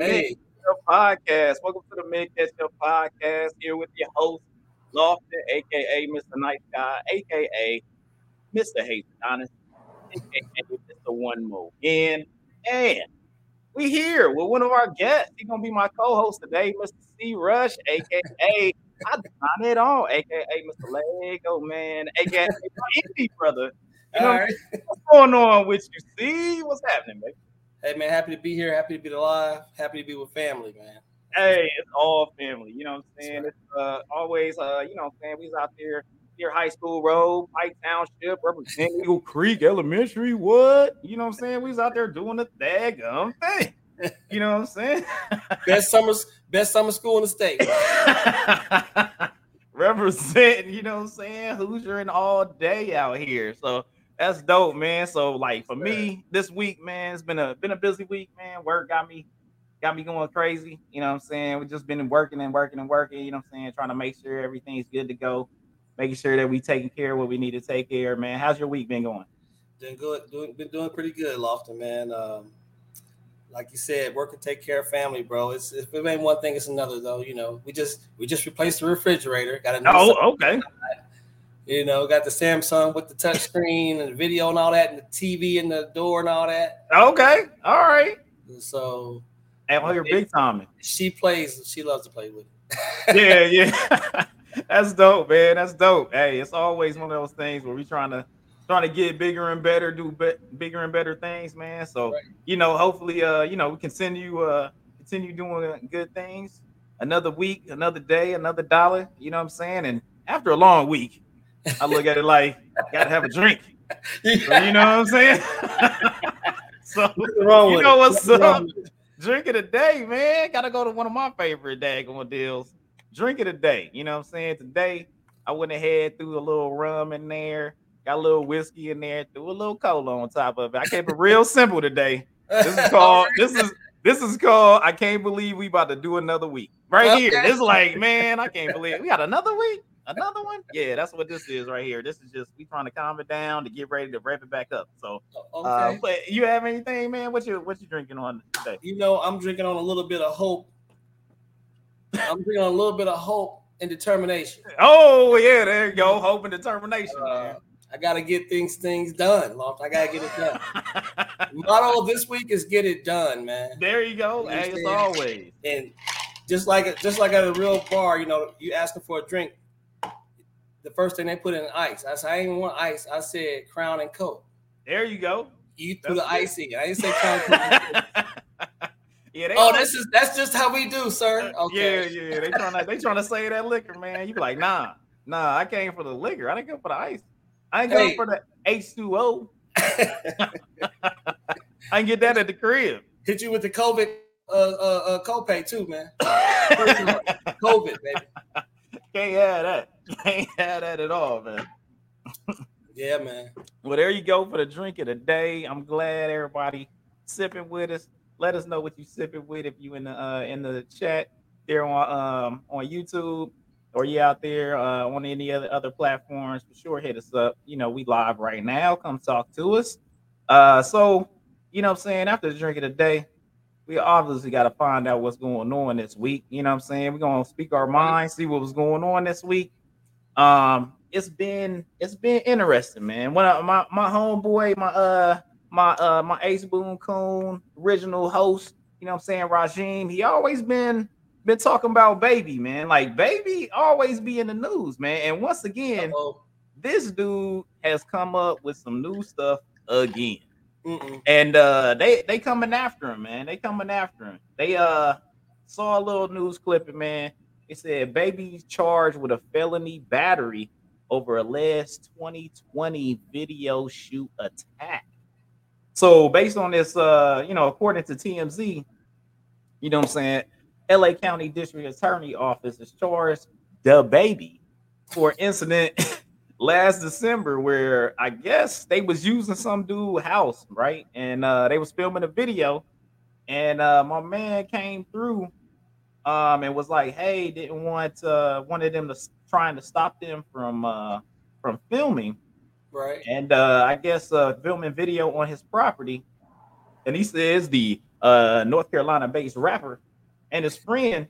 Hey. Podcast. Welcome to the Mint Ketchup Podcast. Here with your host, Lofton, aka Mr. Nice Guy, aka Mr. Hayes Honest, aka Mr. One More In. And we here with one of our guests. He's gonna be my co-host today, Mr. C. Rush, aka I done it all, aka Mr. Lego Man, aka my indie brother. You know All right. what's going on with you? See what's happening, baby? Hey, man, happy to be here. Happy to be alive. Happy to be with family, man. Hey, it's all family. You know what I'm saying? That's It's uh, always, uh, you know what I'm saying? We was out there near High School Road, Pike Township, representing Eagle Creek Elementary. What? You know what I'm saying? We was out there doing the daggum thing. You know what I'm saying? Best summer, best summer school in the state. Representing, you know what I'm saying? Hoosier and all day out here. So that's dope, man. So like for me, this week, man, it's been a been a busy week, man. Work got me got me going crazy. You know what I'm saying? We've just been working and working and working, you know what I'm saying? Trying to make sure everything's good to go, making sure that we taking care of what we need to take care of, man. How's your week been going? Been good. Doing, been doing pretty good, Lofton, man. Um, like you said, work and take care of family, bro. It's if it ain't one thing, it's another though. You know, we just we just replaced the refrigerator. Got a new, Oh, okay. You know, got the Samsung with the touch screen and the video and all that, and the TV and the door and all that. Okay. All right. So Hey, well, you're big timing. she plays. She loves to play with it. yeah, yeah. That's dope, man. That's dope. Hey, it's always one of those things where we trying to trying to get bigger and better, do be- bigger and better things, man. So Right. you know, hopefully, uh, you know, we continue uh continue doing good things. Another week, another day, another dollar. You know what I'm saying? And after a long week, I look at it like gotta have a drink. So, you know what I'm saying? so You know what's wrong up? it. drink of the day, man. Gotta go to one of my favorite daggone deals. Drink of the day. You know what I'm saying? Today, I went ahead, threw a little rum in there, got a little whiskey in there, threw a little cola on top of it. I kept it real simple today. This is called this is this is called I can't believe we about to do another week. Right here. Okay. This is like, man, I can't believe we got another week. Another one? Yeah, that's what this is right here. This is just we trying to calm it down to get ready to wrap it back up. So okay. uh, but you have anything, man? What you what you drinking on today? you know, I'm drinking on a little bit of hope. I'm drinking on a little bit of hope and determination. Oh yeah, there you go. Hope and determination. Uh, I gotta get things things done, Loft. I gotta get it done. Motto this week is get it done, man. there you go. You As always. And just like just like at a real bar, you know, you asking for a drink. The first thing they put in ice. I said I didn't want ice. I said Crown and Coke. There you go. You threw That's the good. ice in. I didn't say Crown yeah, they Oh, this is that's just how we do, sir. Okay. Yeah, yeah. They trying to they trying to say that liquor, man. You be like, nah, nah. I came for the liquor. I didn't come for the ice. I ain't Hey. going for the H two O. I can get that at the crib. Hit you with the COVID uh, uh, uh copay too, man. COVID, baby. Can't have that. Can't have that at all, man. Yeah, man. Well, there you go for the drink of the day. I'm glad everybody sipping with us. Let us know what you sipping with if you in the uh, in the chat there on um on YouTube or you out there uh, on any other other platforms. For sure, hit us up. You know, we live right now. Come talk to us. Uh, so you know, what I'm saying after the drink of the day, we obviously got to find out what's going on this week. You know, what I'm saying we're gonna speak our minds, see what was going on this week. Um, it's been it's been interesting, man. When my my homeboy, my uh my uh my Ace Boone Coon original host, you know what I'm saying, Rajim, he always been been talking about baby, man. Like baby always be in the news, man. And once again, Uh-oh. this dude has come up with some new stuff again. Mm-mm. And uh they they coming after him, man. They coming after him. They uh saw a little news clipping, man. It said baby charged with a felony battery over a last 2020 video shoot attack. So based on this, uh, you know, according to TMZ, you know what I'm saying, LA County District Attorney Office has charged the baby for incident last December where I guess they was using some dude house, right? And uh they was filming a video and uh my man came through um and was like, "Hey, didn't want uh wanted them to trying to stop them from uh from filming Right. and uh I guess uh filming video on his property and he says the uh, North Carolina-based rapper and his friend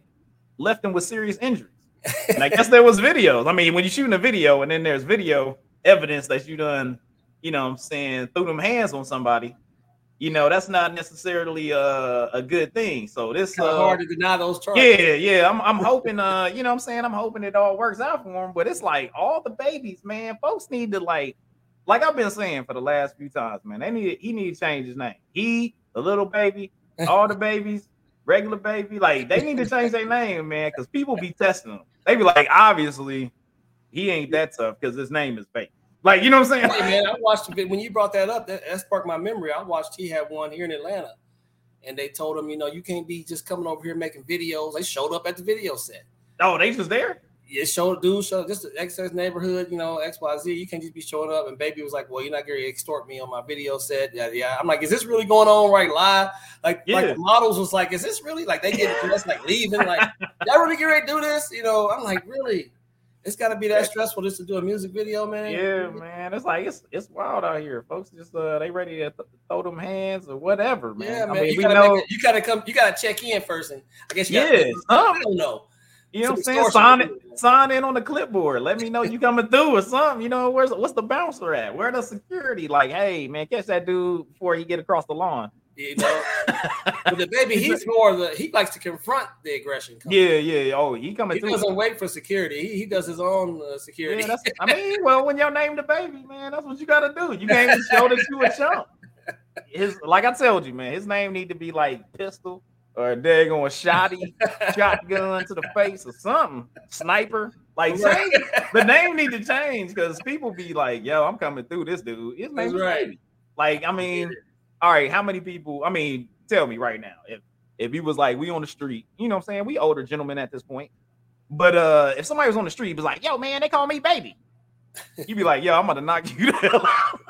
left him with serious injuries. And I guess there was videos. I mean, when you're shooting a video and then there's video evidence that you done, you know, what I'm saying threw them hands on somebody, you know, that's not necessarily a, a good thing. So this uh, hard to deny those charges. Yeah, yeah. I'm I'm hoping uh, you know what I'm saying? I'm hoping it all works out for him. But it's like all the babies, man, folks need to like like I've been saying for the last few times, man. They need he need to change his name. He, the little baby, all the babies, regular baby, like they need to change their name, man, because people be testing them. They be like, obviously, he ain't that tough because his name is Baby. Like, you know what I'm saying? Hey, man, I watched when you brought that up. That, that sparked my memory. I watched he had one here in Atlanta, and they told him, you know, you can't be just coming over here making videos. They showed up at the video set. Oh, they just there? It showed dude showed just the excess neighborhood, you know, XYZ. You can't just be showing up. And baby was like, Well, you're not gonna extort me on my video set. Yeah, yeah. I'm like, is this really going on right live? Like, yeah. like the models was like, Is this really like they get us like leaving? Like, y'all really get ready to do this? You know, I'm like, really? It's gotta be that stressful just to do a music video, man. Yeah, man. It's like it's it's wild out here. Folks just uh they ready to th- throw them hands or whatever, man. Yeah, man. I mean, you, gotta know... a, you gotta come, you gotta check in first and I guess you gotta, yeah, I don't know. You know what I'm saying? Sign it, sign in on the clipboard. Let me know you coming through or something. You know, where's what's the bouncer at? Where the security? Like, hey man, catch that dude before he get across the lawn. You know, but the baby, he's more the he likes to confront the aggression. Yeah, yeah. Oh, he coming. Through. He through. doesn't wait for security. He, he does his own uh, security. Yeah, I mean, well, when you're named the baby, man, that's what you got to do. You can't even show that you a chump. His, like I told you, man, his name need to be like pistol or a going shotty shotgun to the face or something. Sniper. Like change, the name need to change because people be like, yo, I'm coming through this dude. His name right. Like, I mean, all right, how many people? I mean, tell me right now, if if he was like, we on the street, you know what I'm saying? We older gentlemen at this point. But uh if somebody was on the street, was like, yo, man, they call me baby. You'd be like, yo, I'm gonna knock you the hell out.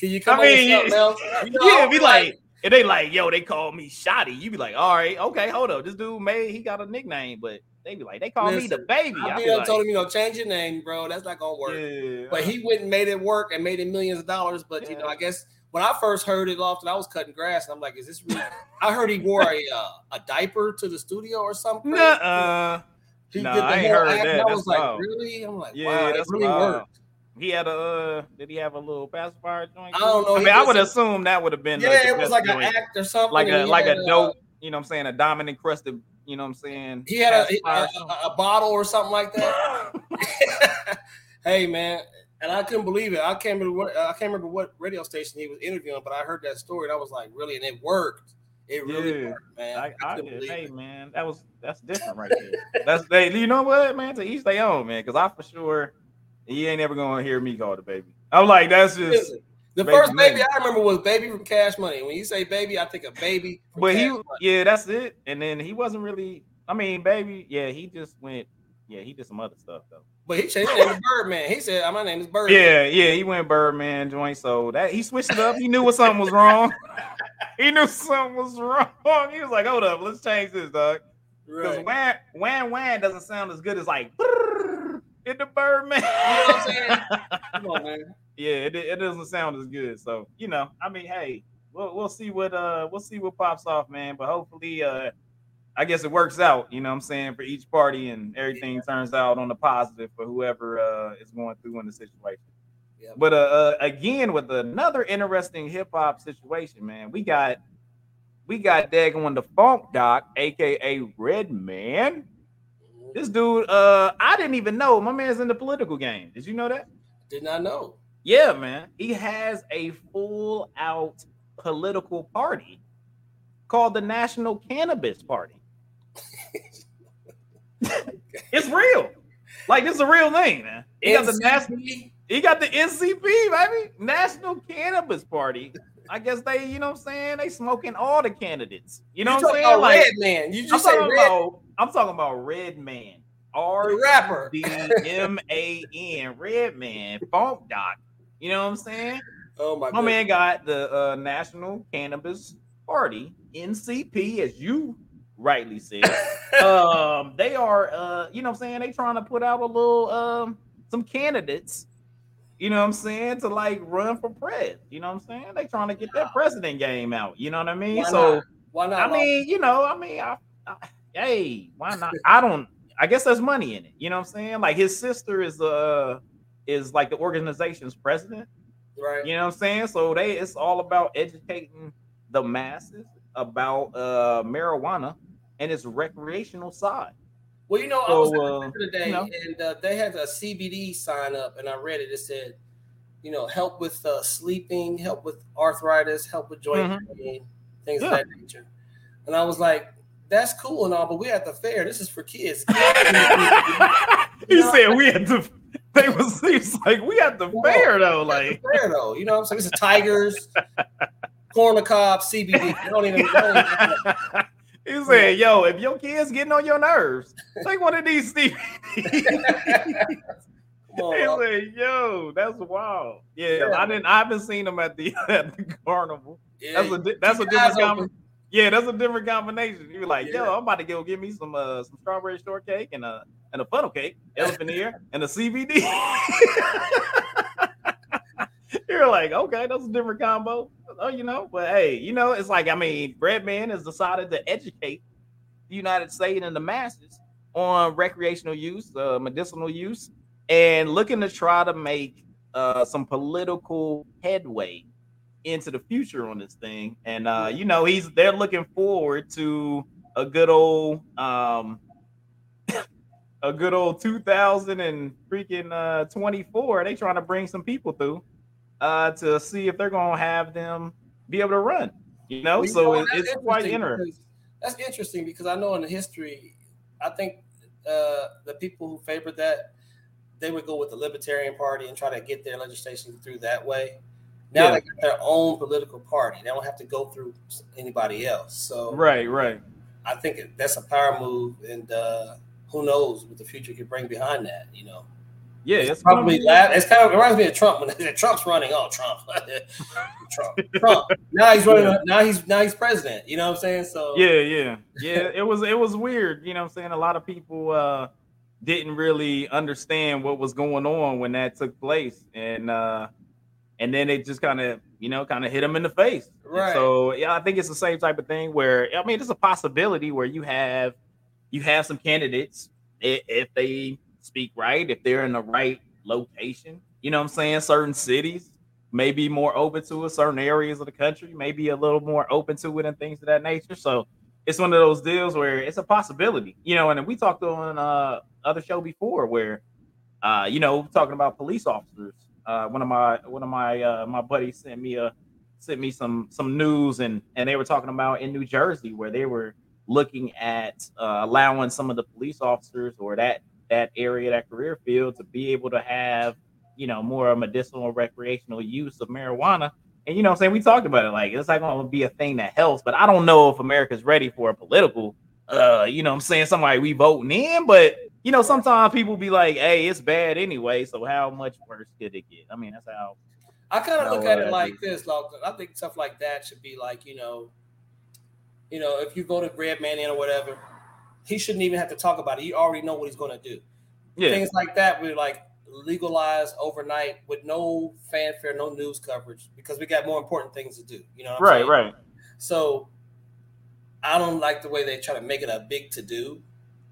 Can you come I mean, You know, yeah, be like, and they like, yo, they call me Shotty. You be like, all right, okay, hold up. This dude made he got a nickname, but they be like, they call Listen, me the baby. I, I be like, told him, you know, change your name, bro. That's not gonna work. Yeah, but he went and made it work and made it millions of dollars. But yeah. you know, I guess when I first heard it often, I was cutting grass, and I'm like, is this really? I heard he wore a uh, a diaper to the studio or something. Nah, he nah, did the I ain't heard that. I was like, really? I'm like, yeah, wow, that's really wild. worked. He had a uh, did he have a little pacifier joint? I don't know. I mean, I would assume that would have been yeah, like it was like joint. an act or something. Like a like a dope, you know what I'm saying, a diamond encrusted, you know what I'm saying? He had a, a, a, a bottle or something like that. hey man, and I couldn't believe it. I can't remember what I can't remember what radio station he was interviewing, but I heard that story and I was like, really, and it worked. It really yeah. worked, man. I, I, I hey, it. man, that was that's different right there. that's they. You know what, man? To each their own, man. Because I for sure he ain't ever gonna hear me call the baby. I'm like, that's just the baby first baby I remember was baby from Cash Money. When you say baby, I think of baby. But he, Money. yeah, that's it. And then he wasn't really. I mean, baby, yeah, he just went. Yeah, he did some other stuff though. But he changed his name to Birdman. He said, "My name is Birdman." Yeah, yeah, he went Birdman joint. So that he switched it up. He knew what something was wrong. he knew something was wrong. He was like, "Hold up, let's change this, dog." Because right. Wan Wan Wan doesn't sound as good as like. The Birdman. You know what I'm saying? Come on, man. Yeah, it, it doesn't sound as good. So you know, I mean, hey, we'll we'll see what uh we'll see what pops off, man. But hopefully, uh, I guess it works out. You know, what I'm saying for each party and everything yeah. turns out on the positive for whoever uh is going through in the situation. Yeah. But uh, uh again, with another interesting hip hop situation, man, we got we got Dagon the Funk Doc, aka Redman this dude, uh, I didn't even know my man's in the political game. Did you know that? Did not know. Yeah, man. He has a full out political party called the National Cannabis Party. it's real. Like it's a real thing, man. He got the national he got the NCP, baby. National Cannabis Party. I guess they, you know what I'm saying? They smoking all the candidates. You know you what I'm saying? Like Red Man. You just I'm say Red. About, I'm talking about Redman. R rapper. D M A N Redman Funk Doc. You know what I'm saying? Oh my god. My man got the uh, National Cannabis Party, NCP, as you rightly said. um, they are uh, you know what I'm saying? They trying to put out a little um some candidates you know what I'm saying, to like run for pres. You know what I'm saying? They trying to get that president game out. You know what I mean? Why so not? Why not? I mean, you know, I mean, I, I, hey, why not? I don't. I guess there's money in it. You know what I'm saying? Like his sister is uh is like the organization's president. right. You know what I'm saying? So they it's all about educating the masses about uh marijuana and its recreational side. Well, you know, I was at the uh, paper today, you know. and uh, they had a CBD sign up, and I read it. It said, you know, help with uh, sleeping, help with arthritis, help with joint Mhm. pain, things Yeah. of that nature. And I was like, that's cool and all, but we're at the fair. This is for kids. he said we had to they was he's like we had the fair though, like fair though. You know what I'm saying? This is tigers, corn on the cob, CBD. They don't even. They don't even he said, yo, if your kids getting on your nerves, take one of these Steve. come on, He said, "Yo, that's wild." Yeah, Yeah. I didn't. I haven't seen them at the at the carnival. Yeah, That's a that's a keep your eyes different open. com- Yeah, that's a different combination. You're like, Yeah. yo, I'm about to go get me some uh some strawberry shortcake and a and a funnel cake, elephant ear, and a CBD. You're like, okay, that's a different combo. Oh, you know, but hey, you know, it's like I mean, Redman has decided to educate the United States and the masses on recreational use, uh, medicinal use, and looking to try to make uh, some political headway into the future on this thing. And uh, you know, he's they're looking forward to a good old um a good old 2000 and freaking uh 24. They trying to bring some people through uh to see if they're gonna have them be able to run. You know, Well, you so know, it- it's quite interesting That's interesting because I know in the history, I think uh, the people who favored that they would go with the Libertarian Party and try to get their legislation through that way. Now Yeah. they got their own political party; they don't have to go through anybody else. So, Right, right. I think that's a power move, and uh, who knows what the future could bring behind that? You know, Yeah, it's probably gonna it's kind of it reminds me of Trump when Trump's running. Oh, Trump, Trump, Trump. Now he's running. Now he's now he's president. You know what I'm saying? So yeah yeah yeah it was it was weird you know what i'm saying a lot of people uh didn't really understand what was going on when that took place and uh and then it just kind of you know kind of hit them in the face And Right. so yeah i think it's the same type of thing where i mean it's a possibility where you have you have some candidates if they speak right if they're in the right location you know what i'm saying certain cities may be more open to it certain areas of the country may be a little more open to it and things of that nature so it's one of those deals where it's a possibility, you know. And we talked on uh other show before where, uh, you know, talking about police officers. Uh, one of my one of my uh, my buddies sent me a sent me some some news and and they were talking about in New Jersey where they were looking at uh, allowing some of the police officers or that that area that career field to be able to have you know more medicinal recreational use of marijuana and you know I'm saying? We talked about it. Like it's not gonna be a thing that helps, but I don't know if America's ready for a political uh, you know what I'm saying, somebody we voting in, but you know, sometimes people be like, hey, it's bad anyway, so how much worse could it get? I mean, that's how I kind of look at it like this, Lachlan. I think stuff like that should be like, you know, you know, if you voted Redman in or whatever, he shouldn't even have to talk about it. You already know what he's going to do. yeah, Things like that, we like legalized overnight with no fanfare, no news coverage, because we got more important things to do. You know, what I'm right, saying? right. So I don't like the way they try to make it a big to do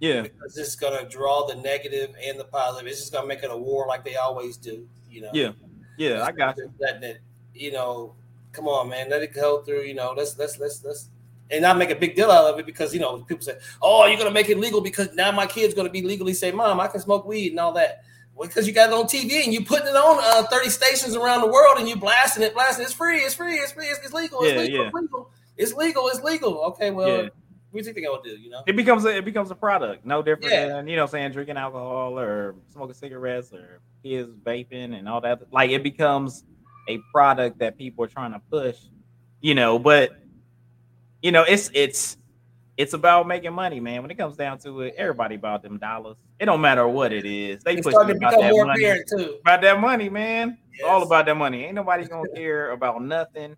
Yeah, because it's going to draw the negative and the positive. It's just going to make it a war like they always do. You know. Yeah. yeah, I got you. That, that you know, come on, man, let it go through. You know, let's let's let's let's and not make a big deal out of it because you know people say, "Oh, you're gonna make it legal because now my kid's gonna be legally say, Mom, I can smoke weed and all that." Well, because you got it on TV and you putting it on uh, 30 stations around the world and you blasting it, blasting. It's free, it's free, it's free, it's, it's legal, it's Yeah, legal, yeah. it's legal, it's legal, it's legal. Okay, well, Yeah. what do you think they're gonna do? You know? It becomes a it becomes a product, no different Yeah. than you know, saying drinking alcohol or smoking cigarettes or kids vaping and all that. Like it becomes a product that people are trying to push, you know. But you know, it's it's it's about making money, man. When it comes down to it, everybody about them dollars. It don't matter what it is. They push about that more money. too. About that money, man. It's all about that money. Ain't nobody gonna care about nothing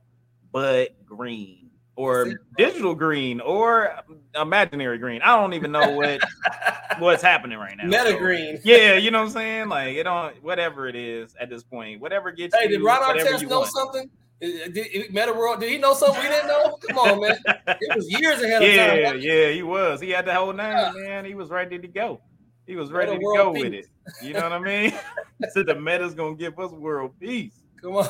but green or digital green or imaginary green. I don't even know what what's happening right now. Meta so, green. Yeah, you know what I'm saying? Like it don't whatever it is at this point. Whatever gets Hey, you, did Ron Artest know want. something? Did, Metta World, did he know something we didn't know? Come on, man. It was years ahead of yeah, time. Yeah, yeah, he was. He had the whole name, yeah. man. He was ready to go. He was ready Meta to go peace. with it. You know what I mean? Said the meta's gonna give us world peace. Come on.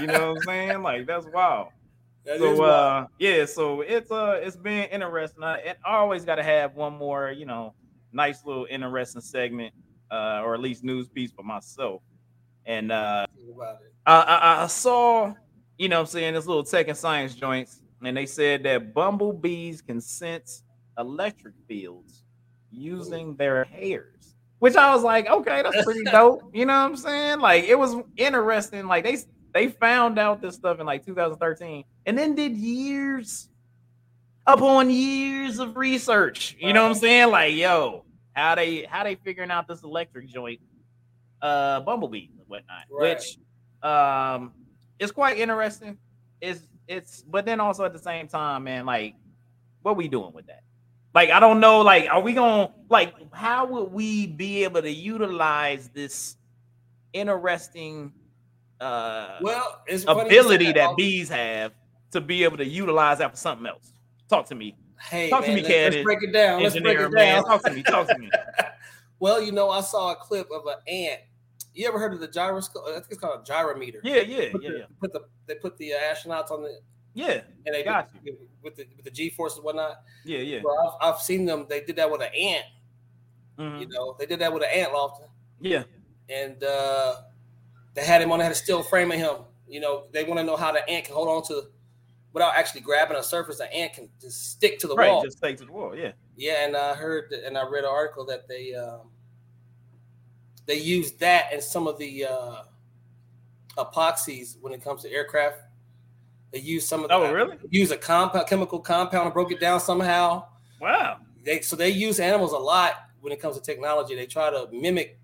you know what I'm saying? Like that's wild. That so uh yeah, so it's uh it's been interesting. I, and I always got to have one more, you know, nice little interesting segment, uh, or at least news piece for myself. And uh I, I, I saw, you know, I'm saying this little tech and science joints, and they said that bumblebees can sense electric fields using their hairs. Which I was like, okay, that's pretty dope. You know what I'm saying? Like it was interesting. Like they they found out this stuff in like 2013 and then did years upon years of research. You know what I'm saying? Like, yo, how they how they figuring out this electric joint, uh, bumblebee and whatnot, right. which um is quite interesting. It's it's but then also at the same time, man, like, what we doing with that? Like, I don't know. Like, are we gonna like how would we be able to utilize this interesting uh well ability that bees have to be able to utilize that for something else. Talk to me. Hey, talk man, to me, let's, let's break it down. Let's break it down. Man. Talk to me. Talk to me. well, you know, I saw a clip of an ant. You ever heard of the gyroscope? I think it's called a gyrometer. Yeah, yeah, put yeah, the, yeah. Put the they put the astronauts on the yeah, and they got you. with the with the G force and whatnot. Yeah, yeah. Well, I've, I've seen them. They did that with an ant. Mm-hmm. You know, they did that with an ant lofton. Yeah, and uh, they had him on. They had a still frame of him you know, they want to know how the ant can hold on to without actually grabbing a surface. The ant can just stick to the right, wall. Just stick to the wall. Yeah. Yeah, and I heard and I read an article that they um, they use that and some of the uh, epoxies when it comes to aircraft. They use some of the, oh really use a compound chemical compound and broke it down somehow. Wow. They so they use animals a lot when it comes to technology. They try to mimic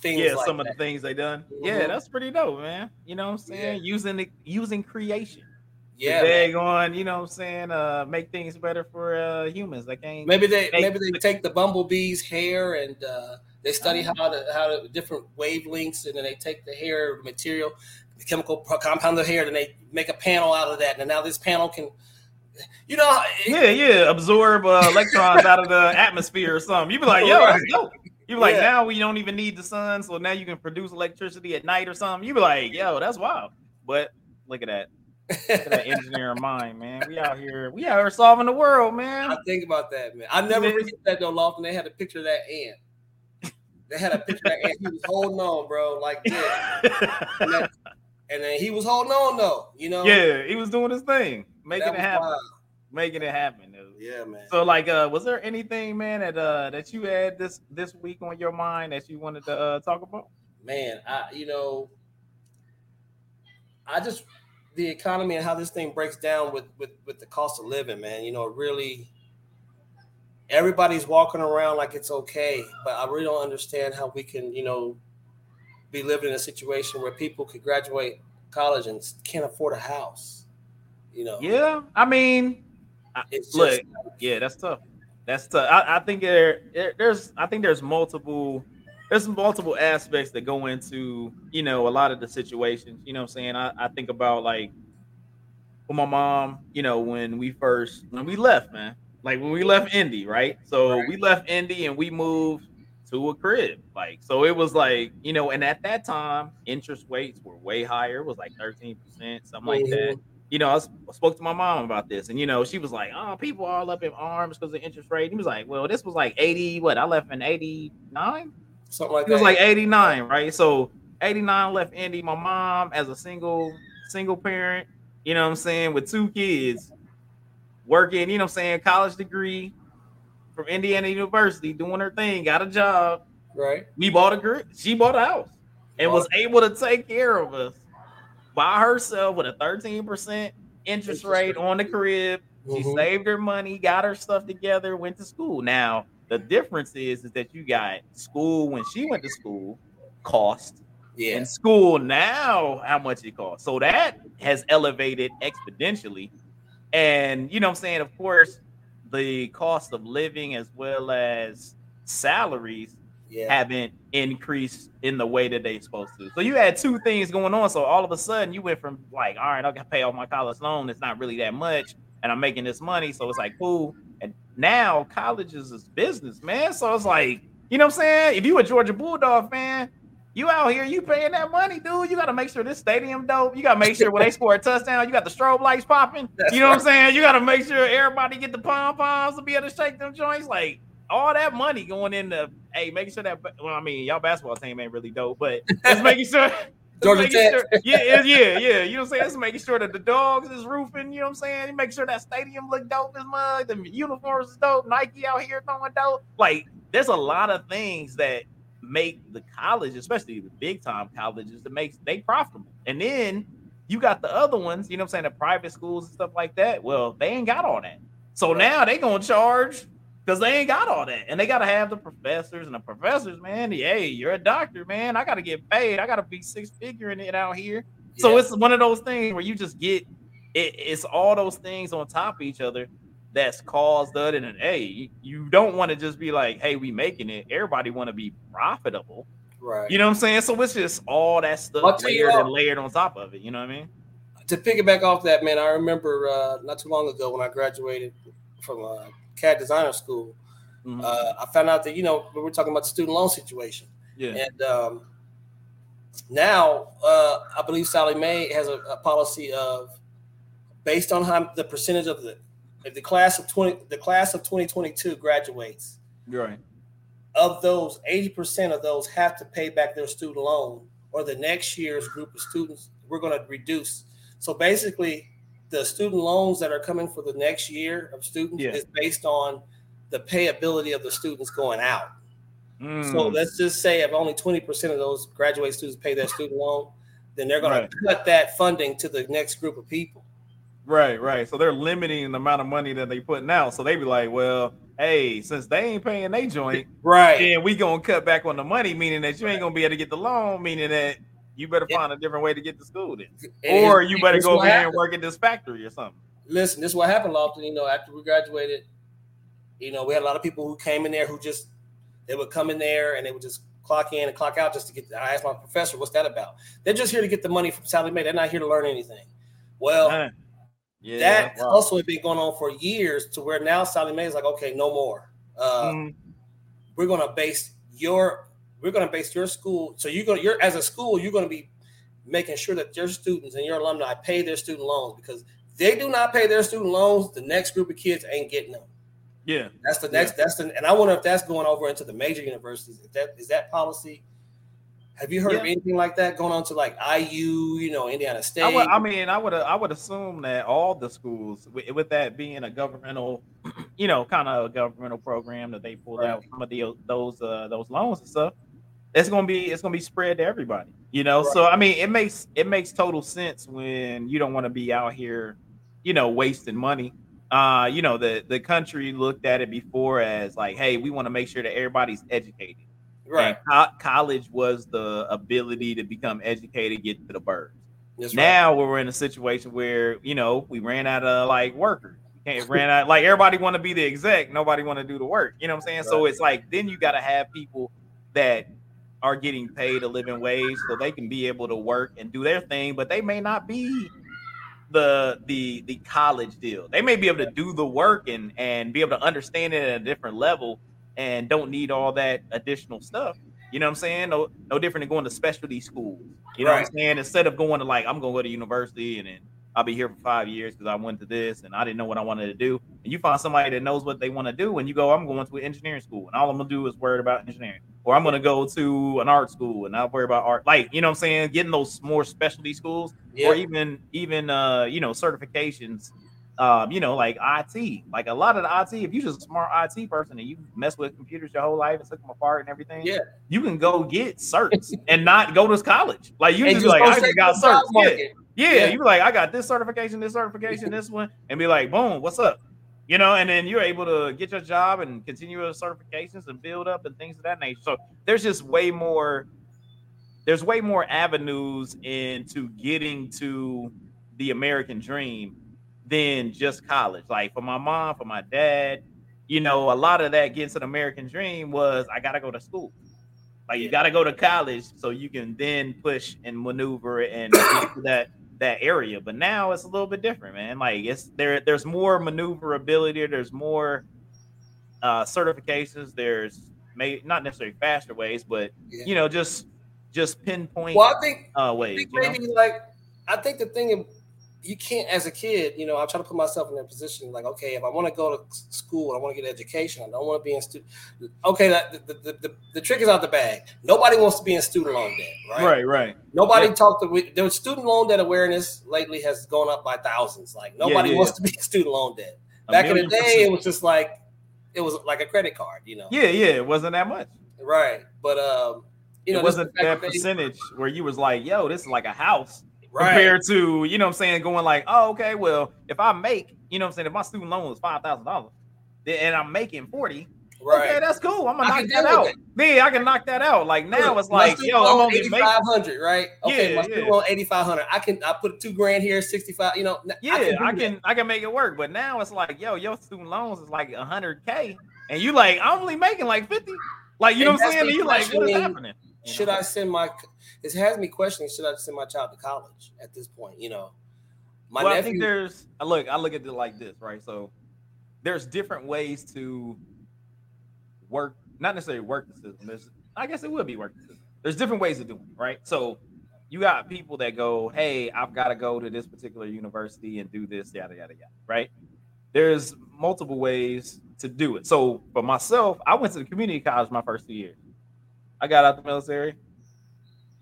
things. Yeah, like some that. of the things they done. Mm-hmm. Yeah, that's pretty dope, man. You know what I'm saying? Yeah. Using the using creation. Yeah, they going, you know what I'm saying, uh make things better for uh humans. They can't maybe they maybe they take the bumblebee's hair and uh they study how to how to different wavelengths and then they take the hair material, the chemical compound the hair, and they make a panel out of that. And now this panel can you know, it, yeah, yeah, absorb uh, electrons out of the atmosphere or something. You'd be like, yo, that's dope. You're like, yeah. now we don't even need the sun, so now you can produce electricity at night or something. You'd be like, yo, that's wild. But look at that. Look at that engineering mind, man. We out here, we out here solving the world, man. I think about that, man. I never forget that though, Lofton. They had a picture of that ant. They had a picture that. He was holding on, bro, like this. and, then, and, then, he was holding on though, you know. Yeah, he was doing his thing, making it happen. Wild making it happen. Yeah, man. So like uh was there anything, man, that uh that you had this this week on your mind that you wanted to uh talk about? Man, I you know I just the economy and how this thing breaks down with with with the cost of living, man. You know, really everybody's walking around like it's okay, but I really don't understand how we can, you know, be living in a situation where people could graduate college and can't afford a house. You know. Yeah, I mean, it's look, just, yeah, that's tough. That's tough. I, I think there, there's, I think there's multiple, there's multiple aspects that go into, you know, a lot of the situations. You know, I'm saying. I, I think about like, with my mom, you know, when we first, when we left, man, like when we left Indy, right? So right. we left Indy and we moved to a crib. Like, so it was like, you know, and at that time, interest rates were way higher. It was like 13%, something like that. Mm-hmm you know, I spoke to my mom about this, and you know, she was like, "Oh, people all up in arms because of interest rate." And he was like, "Well, this was like eighty. What I left in eighty nine, something like it that." It was like eighty nine, right? So eighty nine left Indy. My mom, as a single single parent, you know, what I'm saying, with two kids, working, you know, what I'm saying, college degree from Indiana University, doing her thing, got a job. Right. We bought a group. She bought a house and was able to take care of us by herself with a 13% interest rate on the crib. She mm-hmm. saved her money, got her stuff together, went to school. Now, the difference is, is that you got school when she went to school cost. Yeah. In school now, how much it costs. So that has elevated exponentially. And you know what I'm saying? Of course, the cost of living as well as salaries yeah. haven't increased in the way that they're supposed to. So you had two things going on. So all of a sudden you went from like, all right, I gotta pay off my college loan. It's not really that much, and I'm making this money. So it's like cool. And now colleges is business, man. So it's like, you know what I'm saying? If you a Georgia Bulldog fan, you out here, you paying that money, dude. You got to make sure this stadium dope. You got to make sure when they score a touchdown, you got the strobe lights popping. That's you know right. what I'm saying? You got to make sure everybody get the pom poms to be able to shake them joints. Like all that money going into, hey, making sure that. Well, I mean, y'all basketball team ain't really dope, but just making sure. Georgia Tech. Sure, yeah, yeah, yeah. You know what I'm saying? It's making sure that the dogs is roofing. You know what I'm saying? Make sure that stadium look dope as mug. The uniforms is dope. Nike out here throwing dope. Like, there's a lot of things that make the college, especially the big time colleges, that makes they profitable. And then you got the other ones, you know what I'm saying, the private schools and stuff like that. Well, they ain't got all that. So right. now they gonna charge because they ain't got all that. And they gotta have the professors and the professors, man. Hey, you're a doctor, man. I gotta get paid. I gotta be six figuring it out here. Yeah. So it's one of those things where you just get it, it's all those things on top of each other that's caused that. And hey, you don't want to just be like, hey, we making it. Everybody want to be profitable. Right. You know what I'm saying? So it's just all that stuff layered and layered on top of it. You know what I mean? To piggyback off that, man, I remember uh, not too long ago when I graduated from uh, CAD designer school, mm-hmm. uh, I found out that, you know, we were talking about the student loan situation. Yeah. And um, now uh, I believe Sallie Mae has a, a policy of based on how the percentage of the if the class of 20 the class of 2022 graduates right of those 80% of those have to pay back their student loan or the next year's group of students we're going to reduce so basically the student loans that are coming for the next year of students yeah. is based on the payability of the students going out mm. so let's just say if only 20% of those graduate students pay their student loan then they're going right. to cut that funding to the next group of people Right, right. So they're limiting the amount of money that they putting out. So they be like, well, hey, since they ain't paying they joint, right, then we gonna cut back on the money, meaning that you ain't gonna be able to get the loan, meaning that you better find a different way to get to school then, or you better go over there and work at this factory or something. Listen, this is what happened, Lofton. You know, after we graduated, you know, we had a lot of people who came in there who just they would come in there and they would just clock in and clock out just to get. I asked my professor, "What's that about?" They're just here to get the money from Sallie Mae. They're not here to learn anything. Well. Yeah, that wow. also had been going on for years to where now Sallie Mae is like, okay, no more. Uh, mm We're gonna base your we're gonna base your school. So you're gonna you're as a school, you're gonna be making sure that your students and your alumni pay their student loans because they do not pay their student loans, the next group of kids ain't getting them. Yeah, that's the next. Yeah. That's the, and I wonder if that's going over into the major universities. Is that is that policy have you heard yeah. of anything like that going on to like IU, you know, Indiana State? I, would, I mean, I would I would assume that all the schools, with, with that being a governmental, you know, kind of a governmental program that they pulled right. out some of the, those uh, those loans and stuff, it's gonna be it's gonna be spread to everybody, you know. Right. So I mean, it makes it makes total sense when you don't want to be out here, you know, wasting money. Uh, you know, the the country looked at it before as like, hey, we want to make sure that everybody's educated Right. Co- college was the ability to become educated, get to the birds. That's now right. we're in a situation where you know we ran out of like workers. We can't ran out like everybody want to be the exec, nobody want to do the work. You know what I'm saying? Right. So it's like then you got to have people that are getting paid a living wage so they can be able to work and do their thing, but they may not be the the the college deal. They may be able to do the work and and be able to understand it at a different level, and don't need all that additional stuff. You know what I'm saying? No, no different than going to specialty schools. You know right. what I'm saying? Instead of going to like, I'm gonna go to university and then I'll be here for five years because I went to this and I didn't know what I wanted to do. And you find somebody that knows what they want to do, and you go, I'm going to an engineering school, and all I'm gonna do is worry about engineering. Or I'm gonna go to an art school and I'll worry about art. Like, you know what I'm saying? Getting those more specialty schools, yeah. or even even uh, you know, certifications um, you know, like IT. Like a lot of the IT, if you're just a smart IT person and you mess with computers your whole life and took them apart and everything, yeah, you can go get certs and not go to college. Like you just, just like, I just got certs. Yeah. yeah. yeah, you like, I got this certification, this certification, this one, and be like, boom, what's up? You know, and then you're able to get your job and continue with certifications and build up and things of that nature. So there's just way more, there's way more avenues into getting to the American dream than just college. Like for my mom, for my dad, you know, a lot of that gets the American dream was I gotta go to school. Like you gotta go to college so you can then push and maneuver and that that area. But now it's a little bit different, man. Like it's there, there's more maneuverability, there's more uh certifications, there's may not necessarily faster ways, but yeah. you know, just just pinpoint well, I think, uh ways. I think maybe know? like I think the thing you can't as a kid, you know, I try to put myself in that position. Like, okay, if I want to go to school, I want to get an education. I don't want to be in student. Okay, that the, the, the, the, trick is out the bag. Nobody wants to be in student loan debt, right? Right, right. Nobody yeah. talked to the student loan debt awareness lately has gone up by thousands. Like nobody yeah, yeah, wants to be in student loan debt. Back in the day, percent. it was just like it was like a credit card, you know. Yeah, yeah, it wasn't that much. Right, but um, you know, it wasn't that percentage where you was like, "Yo, this is like a house." Right. compared to you know what I'm saying going like oh okay well if I make you know what I'm saying if my student loan is five thousand dollars and I'm making forty Right. Okay, that's cool. I'm gonna knock that out. Me, I can knock that out. Like now, Look, it's like, yo, I'm only eighty five hundred, right? Okay, yeah, my student yeah. loan eighty five hundred. I can I put two grand here, sixty five. You know, yeah, I can I can, I can make it work. But now it's like, yo, your student loans is like hundred k, and you like, I'm only making like fifty. Like you and know what I'm saying? You like, what is happening? Should know? I send my it has me questioning should I send my child to college at this point? You know, my well, nephew, I think there's I look I look at it like this, right? So there's different ways to work, not necessarily work the system. There's I guess it would be work the system. There's different ways of doing it, right? So you got people that go, hey, I've got to go to this particular university and do this, yada yada yada, right? There's multiple ways to do it. So for myself, I went to the community college my first two years. I got out the military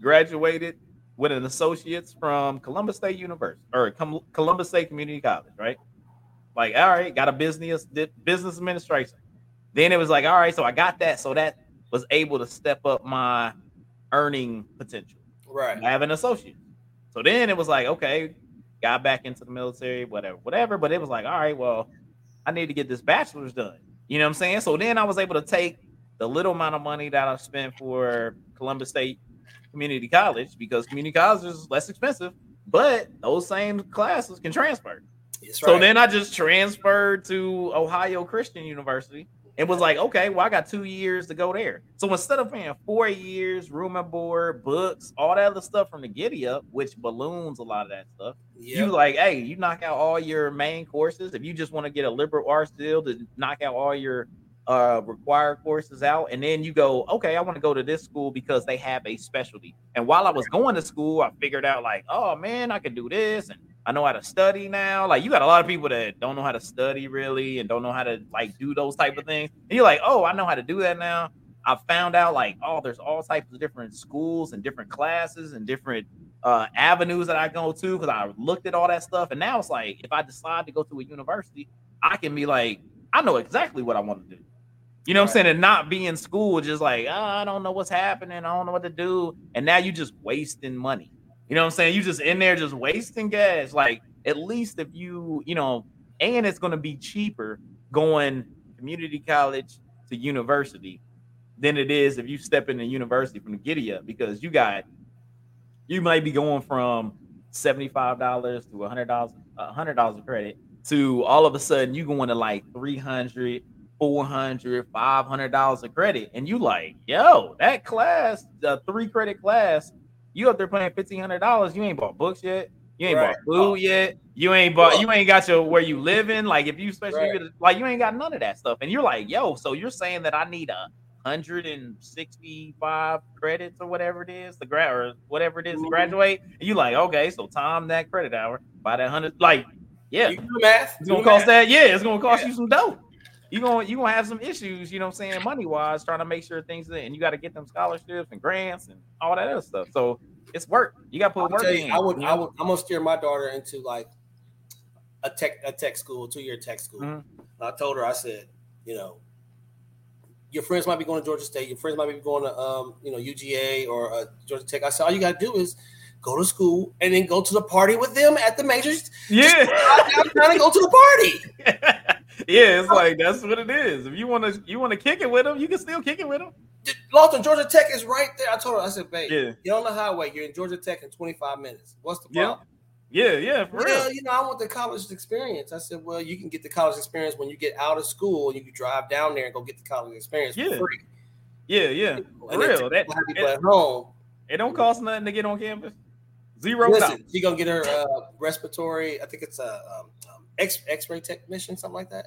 graduated with an associate's from Columbus State University or Columbus State Community College, right? Like, all right, got a business business administration. Then it was like, all right, so I got that, so that was able to step up my earning potential. Right. I have an associate. So then it was like, okay, got back into the military, whatever, whatever. But it was like, all right, well, I need to get this bachelor's done. You know what I'm saying? So then I was able to take the little amount of money that I spent for Columbus State community college because community college is less expensive, but those same classes can transfer. So right. then I just transferred to Ohio Christian University and was like, okay, well, I got two years to go there. So instead of paying four years, room and board, books, all that other stuff from the giddy up, which balloons a lot of that stuff, yep. you like, hey, you knock out all your main courses. If you just want to get a liberal arts deal to knock out all your uh, required courses out, and then you go, okay, I want to go to this school because they have a specialty. And while I was going to school, I figured out like, oh man, I can do this, and I know how to study now. Like you got a lot of people that don't know how to study really, and don't know how to like do those type of things. And you're like, oh, I know how to do that now. I found out like, oh, there's all types of different schools and different classes and different uh, avenues that I go to because I looked at all that stuff, and now it's like, if I decide to go to a university, I can be like, I know exactly what I want to do. You know right. what I'm saying? And not be in school, just like, oh, I don't know what's happening. I don't know what to do. And now you're just wasting money. You know what I'm saying? You just in there just wasting gas. Like, at least if you, you know, and it's going to be cheaper going community college to university than it is if you step into university from the giddy up because you got, you might be going from $75 to $100, $100 credit to all of a sudden you going to like 300 400 500 dollars of credit. And you like yo that class the three credit class you up there paying 1500 dollars you ain't bought books yet. You ain't right. bought food oh. yet. You ain't bought you ain't got your where you living. Like if you especially right. like you ain't got none of that stuff. And you're like yo so you're saying that i need a 165 credits or whatever it is to grad or whatever it is to mm-hmm. graduate? And you like okay so time that credit hour by that hundred like yeah. You do math it's gonna cost that yeah it's gonna cost yeah. you some dough you going you gonna have some issues, you know what I'm saying, money wise, trying to make sure things and you got to get them scholarships and grants and all that other stuff. So it's work. You got to put work you, in. I would, I would, I'm gonna steer my daughter into like a tech, a tech school, two year tech school. Mm-hmm. I told her, I said, you know, your friends might be going to Georgia State, your friends might be going to, um, you know, UGA or uh, Georgia Tech. I said, all you got to do is go to school and then go to the party with them at the majors. Yeah, I'm trying to go to the party. yeah, it's like that's what it is. If you want to, you want to kick it with them, you can still kick it with them. Lawton, Georgia Tech is right there. I told her, I said, babe, yeah. get on the highway. You're in Georgia Tech in 25 minutes. What's the problem? Yeah, yeah, for well, real. you know, I want the college experience. I said, well, you can get the college experience when you get out of school and you can drive down there and go get the college experience yeah. for free. Yeah, yeah, for real. That, it, at home. It don't cost nothing to get on campus. Zero. Listen, she gonna get her uh, respiratory. I think it's a um, um, X X-ray technician, something like that.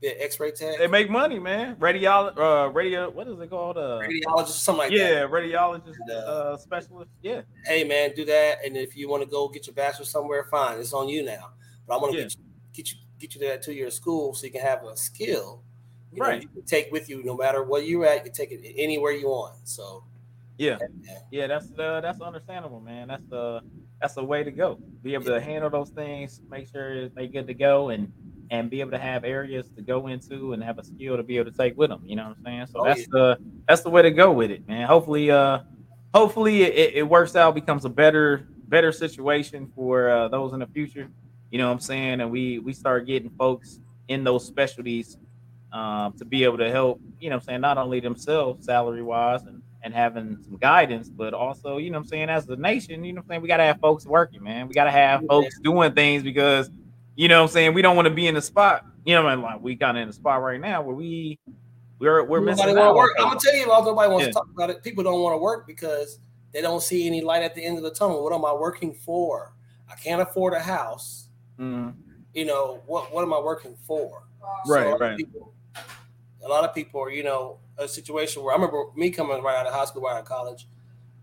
The X-ray tech. They make money, man. Radiologist, uh, radio. What is it called? Uh, radiologist, something like yeah, that. Yeah, radiologist, uh, uh, specialist. Yeah. Hey, man, do that. And if you want to go get your bachelor somewhere, fine. It's on you now. But I want to yeah. get you get you get you to that two year school so you can have a skill. You right. Know, you take with you no matter where you're at. You take it anywhere you want. So. Yeah, yeah, that's uh, that's understandable, man. That's the that's the way to go. Be able to handle those things, make sure they're good to go, and and be able to have areas to go into and have a skill to be able to take with them. You know what I'm saying? So oh, that's yeah. the that's the way to go with it, man. Hopefully, uh, hopefully it, it works out, becomes a better better situation for uh, those in the future. You know what I'm saying? And we we start getting folks in those specialties um, to be able to help. You know what I'm saying? Not only themselves salary wise and and having some guidance, but also, you know I'm saying, as a nation, you know I'm saying, we gotta have folks working, man. We gotta have folks doing things because you know what I'm saying? We don't want to be in the spot. You know, like we kind of in the spot right now where we we're we're nobody missing out. Work. I'm gonna tell you, although nobody wants yeah. to talk about it. People don't want to work because they don't see any light at the end of the tunnel. What am I working for? I can't afford a house. Mm-hmm. You know what? What am I working for? Right, so right. People, a lot of people are, you know, a situation where I remember me coming right out of high school, right out of college.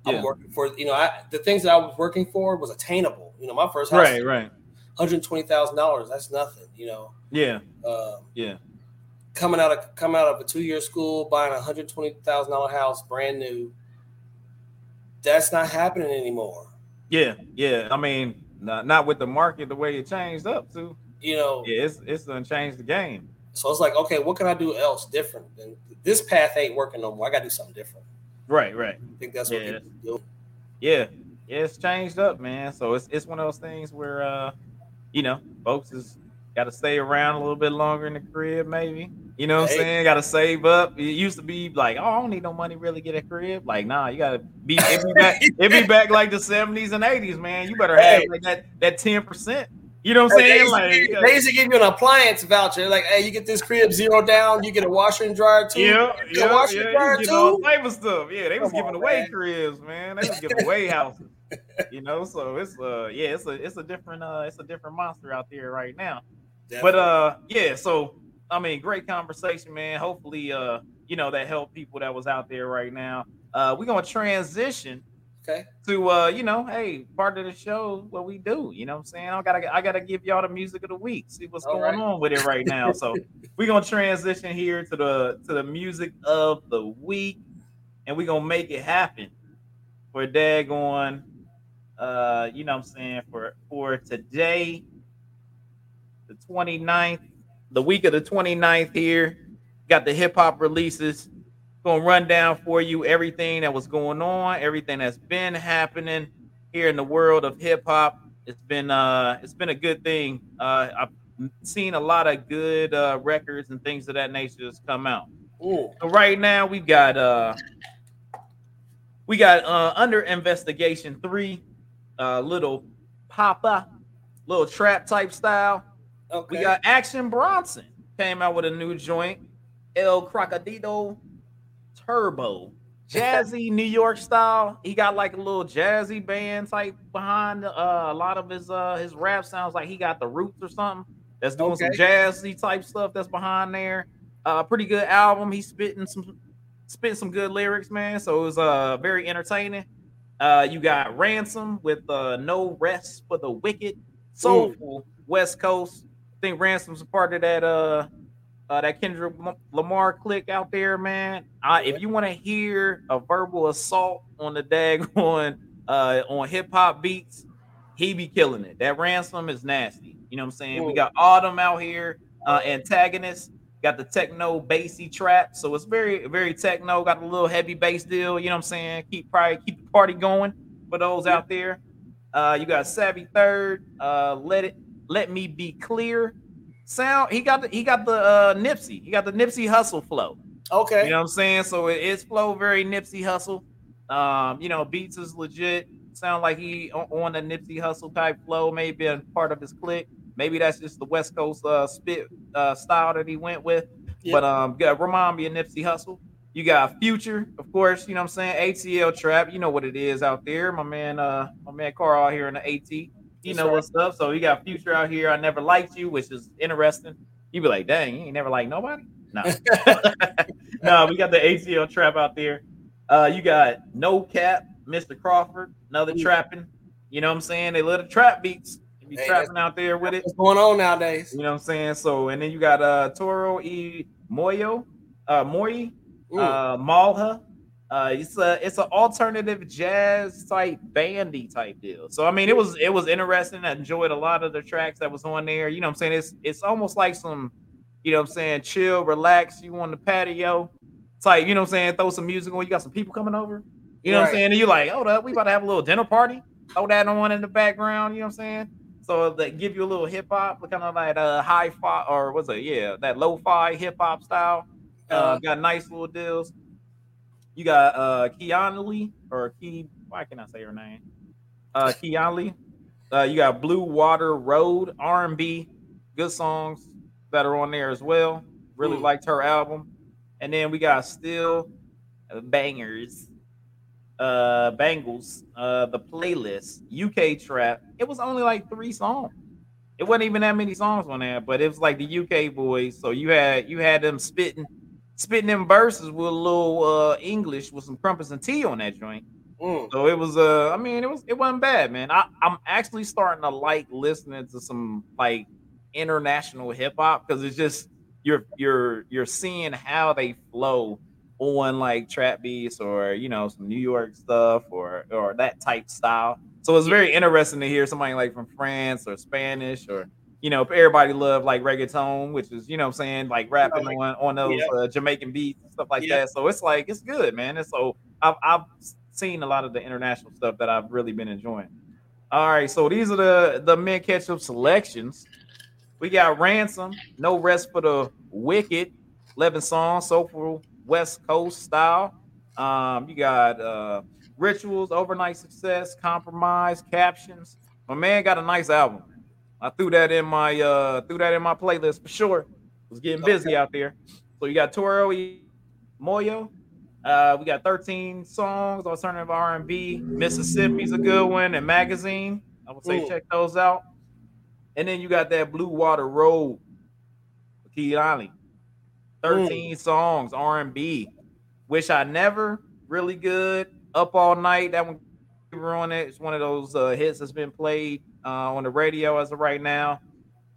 I'm working for, you know, I the things that I was working for was attainable. You know, my first house, right, right hundred twenty thousand dollars. That's nothing, you know. Yeah. Um, yeah. Coming out of coming out of a two year school, buying a hundred twenty thousand dollar house, brand new. That's not happening anymore. Yeah, yeah. I mean, not, not with the market the way it changed up to. You know. Yeah, it's it's gonna change the game. So it's like, okay, what can I do else different? And this path ain't working no more. I gotta do something different. Right, right. I think that's what yeah. people do. Yeah. Yeah, it's changed up, man. So it's it's one of those things where uh you know, folks is got to stay around a little bit longer in the crib, maybe. You know what hey. I'm saying? Got to save up. It used to be like, oh, I don't need no money really get a crib. Like, nah, you gotta be it be back, it be back like the 70s and 80s, man. You better have hey. like that that 10 percent. You know what I'm saying? They like give, they used to give you an appliance voucher. Like, hey, you get this crib zero down, you get a washer and dryer too. Yeah, yeah, washer yeah, and dryer too. All type of stuff. Yeah, they Come was giving on, away man. cribs, man. They was giving away houses you know, so it's uh yeah, it's a it's a different uh it's a different monster out there right now. Definitely. But uh yeah, so I mean, great conversation, man. Hopefully uh you know that helped people that was out there right now. Uh we're gonna transition okay to uh you know hey part of the show what we do you know what i'm saying i gotta i gotta give y'all the music of the week see what's All going right. on with it right now so we're gonna transition here to the to the music of the week and we're gonna make it happen for daggone uh, you know what I'm saying, for for today, the 29th, the week of the 29th here, got the hip hop releases. Gonna run down for you everything that was going on, everything that's been happening here in the world of hip hop. It's been uh it's been a good thing. Uh I've seen a lot of good uh records and things of that nature that's come out. Ooh. So right now we've got uh we got uh under investigation three uh, little papa, little trap type style. Okay. We got Action Bronson came out with a new joint, El Cocodrillo Turbo, jazzy New York style. He got like a little jazzy band type behind uh, a lot of his uh his rap sounds like he got the roots or something. That's doing okay. some jazzy type stuff that's behind there. Uh, pretty good album. He's spitting some spitting some good lyrics, man. So it was uh very entertaining. Uh, you got Ransom with uh, No Rest for the Wicked, Soulful Ooh. West Coast. I think Ransom's a part of that uh, uh that Kendrick Lamar click out there, man. Uh, if you want to hear a verbal assault on the dag on uh on hip hop beats, he be killing it. That Ransom is nasty. You know what I'm saying? Ooh. We got Autumn out here, uh, antagonist. Got the techno bassy trap, so it's very very techno. Got a little heavy bass deal. You know what I'm saying? Keep probably keep the party going for those out there. Uh, you got Savvy Third. Uh, let it let me be clear. Sound he got the he got the uh, Nipsey. He got the Nipsey Hussle flow. Okay, you know what I'm saying. So it is flow very Nipsey Hussle. Um, you know, beats is legit. sound like he on, on the Nipsey Hussle type flow, maybe a part of his clique. Maybe that's just the West Coast uh, spit uh, style that he went with. Yep. But um, got remind me of Nipsey Hussle. You got Future, of course. You know what I'm saying? ATL Trap. You know what it is out there. My man, uh, my man Carl out here in the AT. You know what's up. So you got Future out here. I never liked you, which is interesting. You be like, dang, you ain't never liked nobody. No, no, we got the ACL Trap out there. Uh, you got No Cap, Mr. Crawford, another Ooh. trapping. You know what I'm saying? They love the trap beats. Be hey, trapping out there with it. What's going on nowadays? You know what I'm saying? So, and then you got uh Toro E Moyo, uh Moyi, uh Malha. Uh, it's a it's an alternative jazz type bandy type deal. So I mean, it was it was interesting. I enjoyed a lot of the tracks that was on there. You know, what I'm saying it's it's almost like some, you know, what I'm saying chill, relax. You on the patio, type. You know, what I'm saying throw some music on. You got some people coming over. You know right. what I'm saying? And you're like, hold up, we about to have a little dinner party. Throw that on in the background. You know what I'm saying? So they give you a little hip hop, kind of like a high fi or what's it? Yeah, that lo fi hip hop style. Uh, uh, got nice little deals. You got uh Keanu Lee or Key. Why can I say her name? Uh Keanu. Uh, you got Blue Water Road R&B, good songs that are on there as well. Really mm. liked her album. And then we got still bangers uh Bangles, uh the playlist, UK trap. It was only like three songs. It wasn't even that many songs on there, but it was like the UK boys. So you had you had them spitting spitting them verses with a little uh English with some crumpets and tea on that joint. Mm. So it was uh I mean it was it wasn't bad, man. I, I'm actually starting to like listening to some like international hip hop because it's just you're you're you're seeing how they flow on like trap beats or you know some New York stuff or or that type style. So it's very interesting to hear somebody like from France or Spanish or you know everybody love like reggaeton, which is you know I'm saying like rapping on on those yeah. uh, Jamaican beats and stuff like yeah. that. So it's like it's good, man. And so I've I've seen a lot of the international stuff that I've really been enjoying. All right, so these are the the Mint Ketchup selections. We got ransom, no rest for the wicked, eleven songs, soulful West Coast style. Um, you got uh, rituals, overnight success, compromise, captions. My man got a nice album. I threw that in my uh threw that in my playlist for sure. Was getting busy okay. out there. So you got Toro Moyo. Uh, we got 13 songs, alternative R&B. Mississippi's a good one, and magazine. I would say Ooh. check those out. And then you got that Blue Water Road, Kehlani. 13 mm. songs, R&B. Wish I Never, really good. Up All Night, that one on it. It's one of those uh, hits that's been played uh, on the radio as of right now.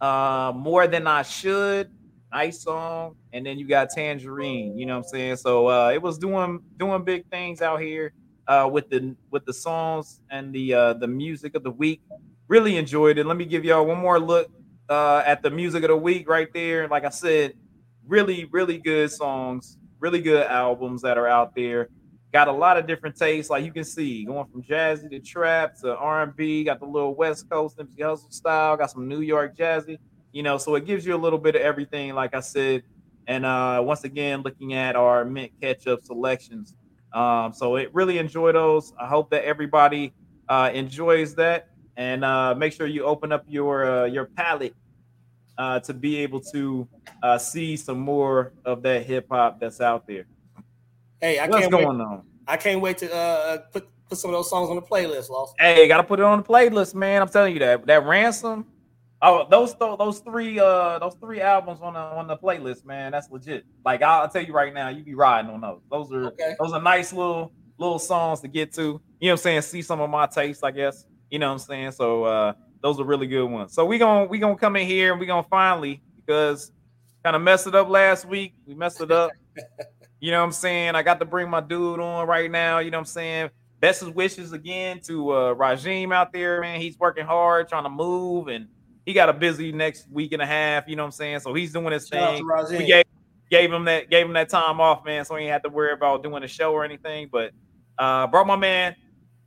Uh, More Than I Should, nice song. And then you got Tangerine, you know what I'm saying? So uh, it was doing doing big things out here uh, with the with the songs and the uh, the music of the week. Really enjoyed it. Let me give y'all one more look uh, at the music of the week right there. Like I said, really, really good songs, really good albums that are out there. Got a lot of different tastes, like you can see, going from jazzy to trap to R and B. Got the little West Coast Nipsey Hussle style. Got some New York jazzy. You know, so it gives you a little bit of everything, like I said. And uh, once again, looking at our mint ketchup selections. Um, so it really enjoy those. I hope that everybody uh, enjoys that, and uh, make sure you open up your uh, your palette uh, to be able to uh, see some more of that hip hop that's out there. Hey, I what's can't going wait, on? I can't wait to uh, put put some of those songs on the playlist, Lost. Hey, gotta put it on the playlist, man. I'm telling you that that ransom. Oh, those th- those three uh those three albums on the on the playlist, man. That's legit. Like I'll, I'll tell you right now, you be riding on those. Those are okay. those are nice little little songs to get to. You know what I'm saying? See some of my taste, I guess. You know what I'm saying? So uh those are really good ones. So we gonna we gonna come in here and we gonna finally because kind of messed it up last week. We messed it up. you know what I'm saying? I got to bring my dude on right now. You know what I'm saying? Best wishes again to uh Rajim out there, man. He's working hard, trying to move, and he got a busy next week and a half. You know what I'm saying? So he's doing his Shout thing. We gave, gave him that gave him that time off, man. So he had to worry about doing a show or anything. But uh brought my man,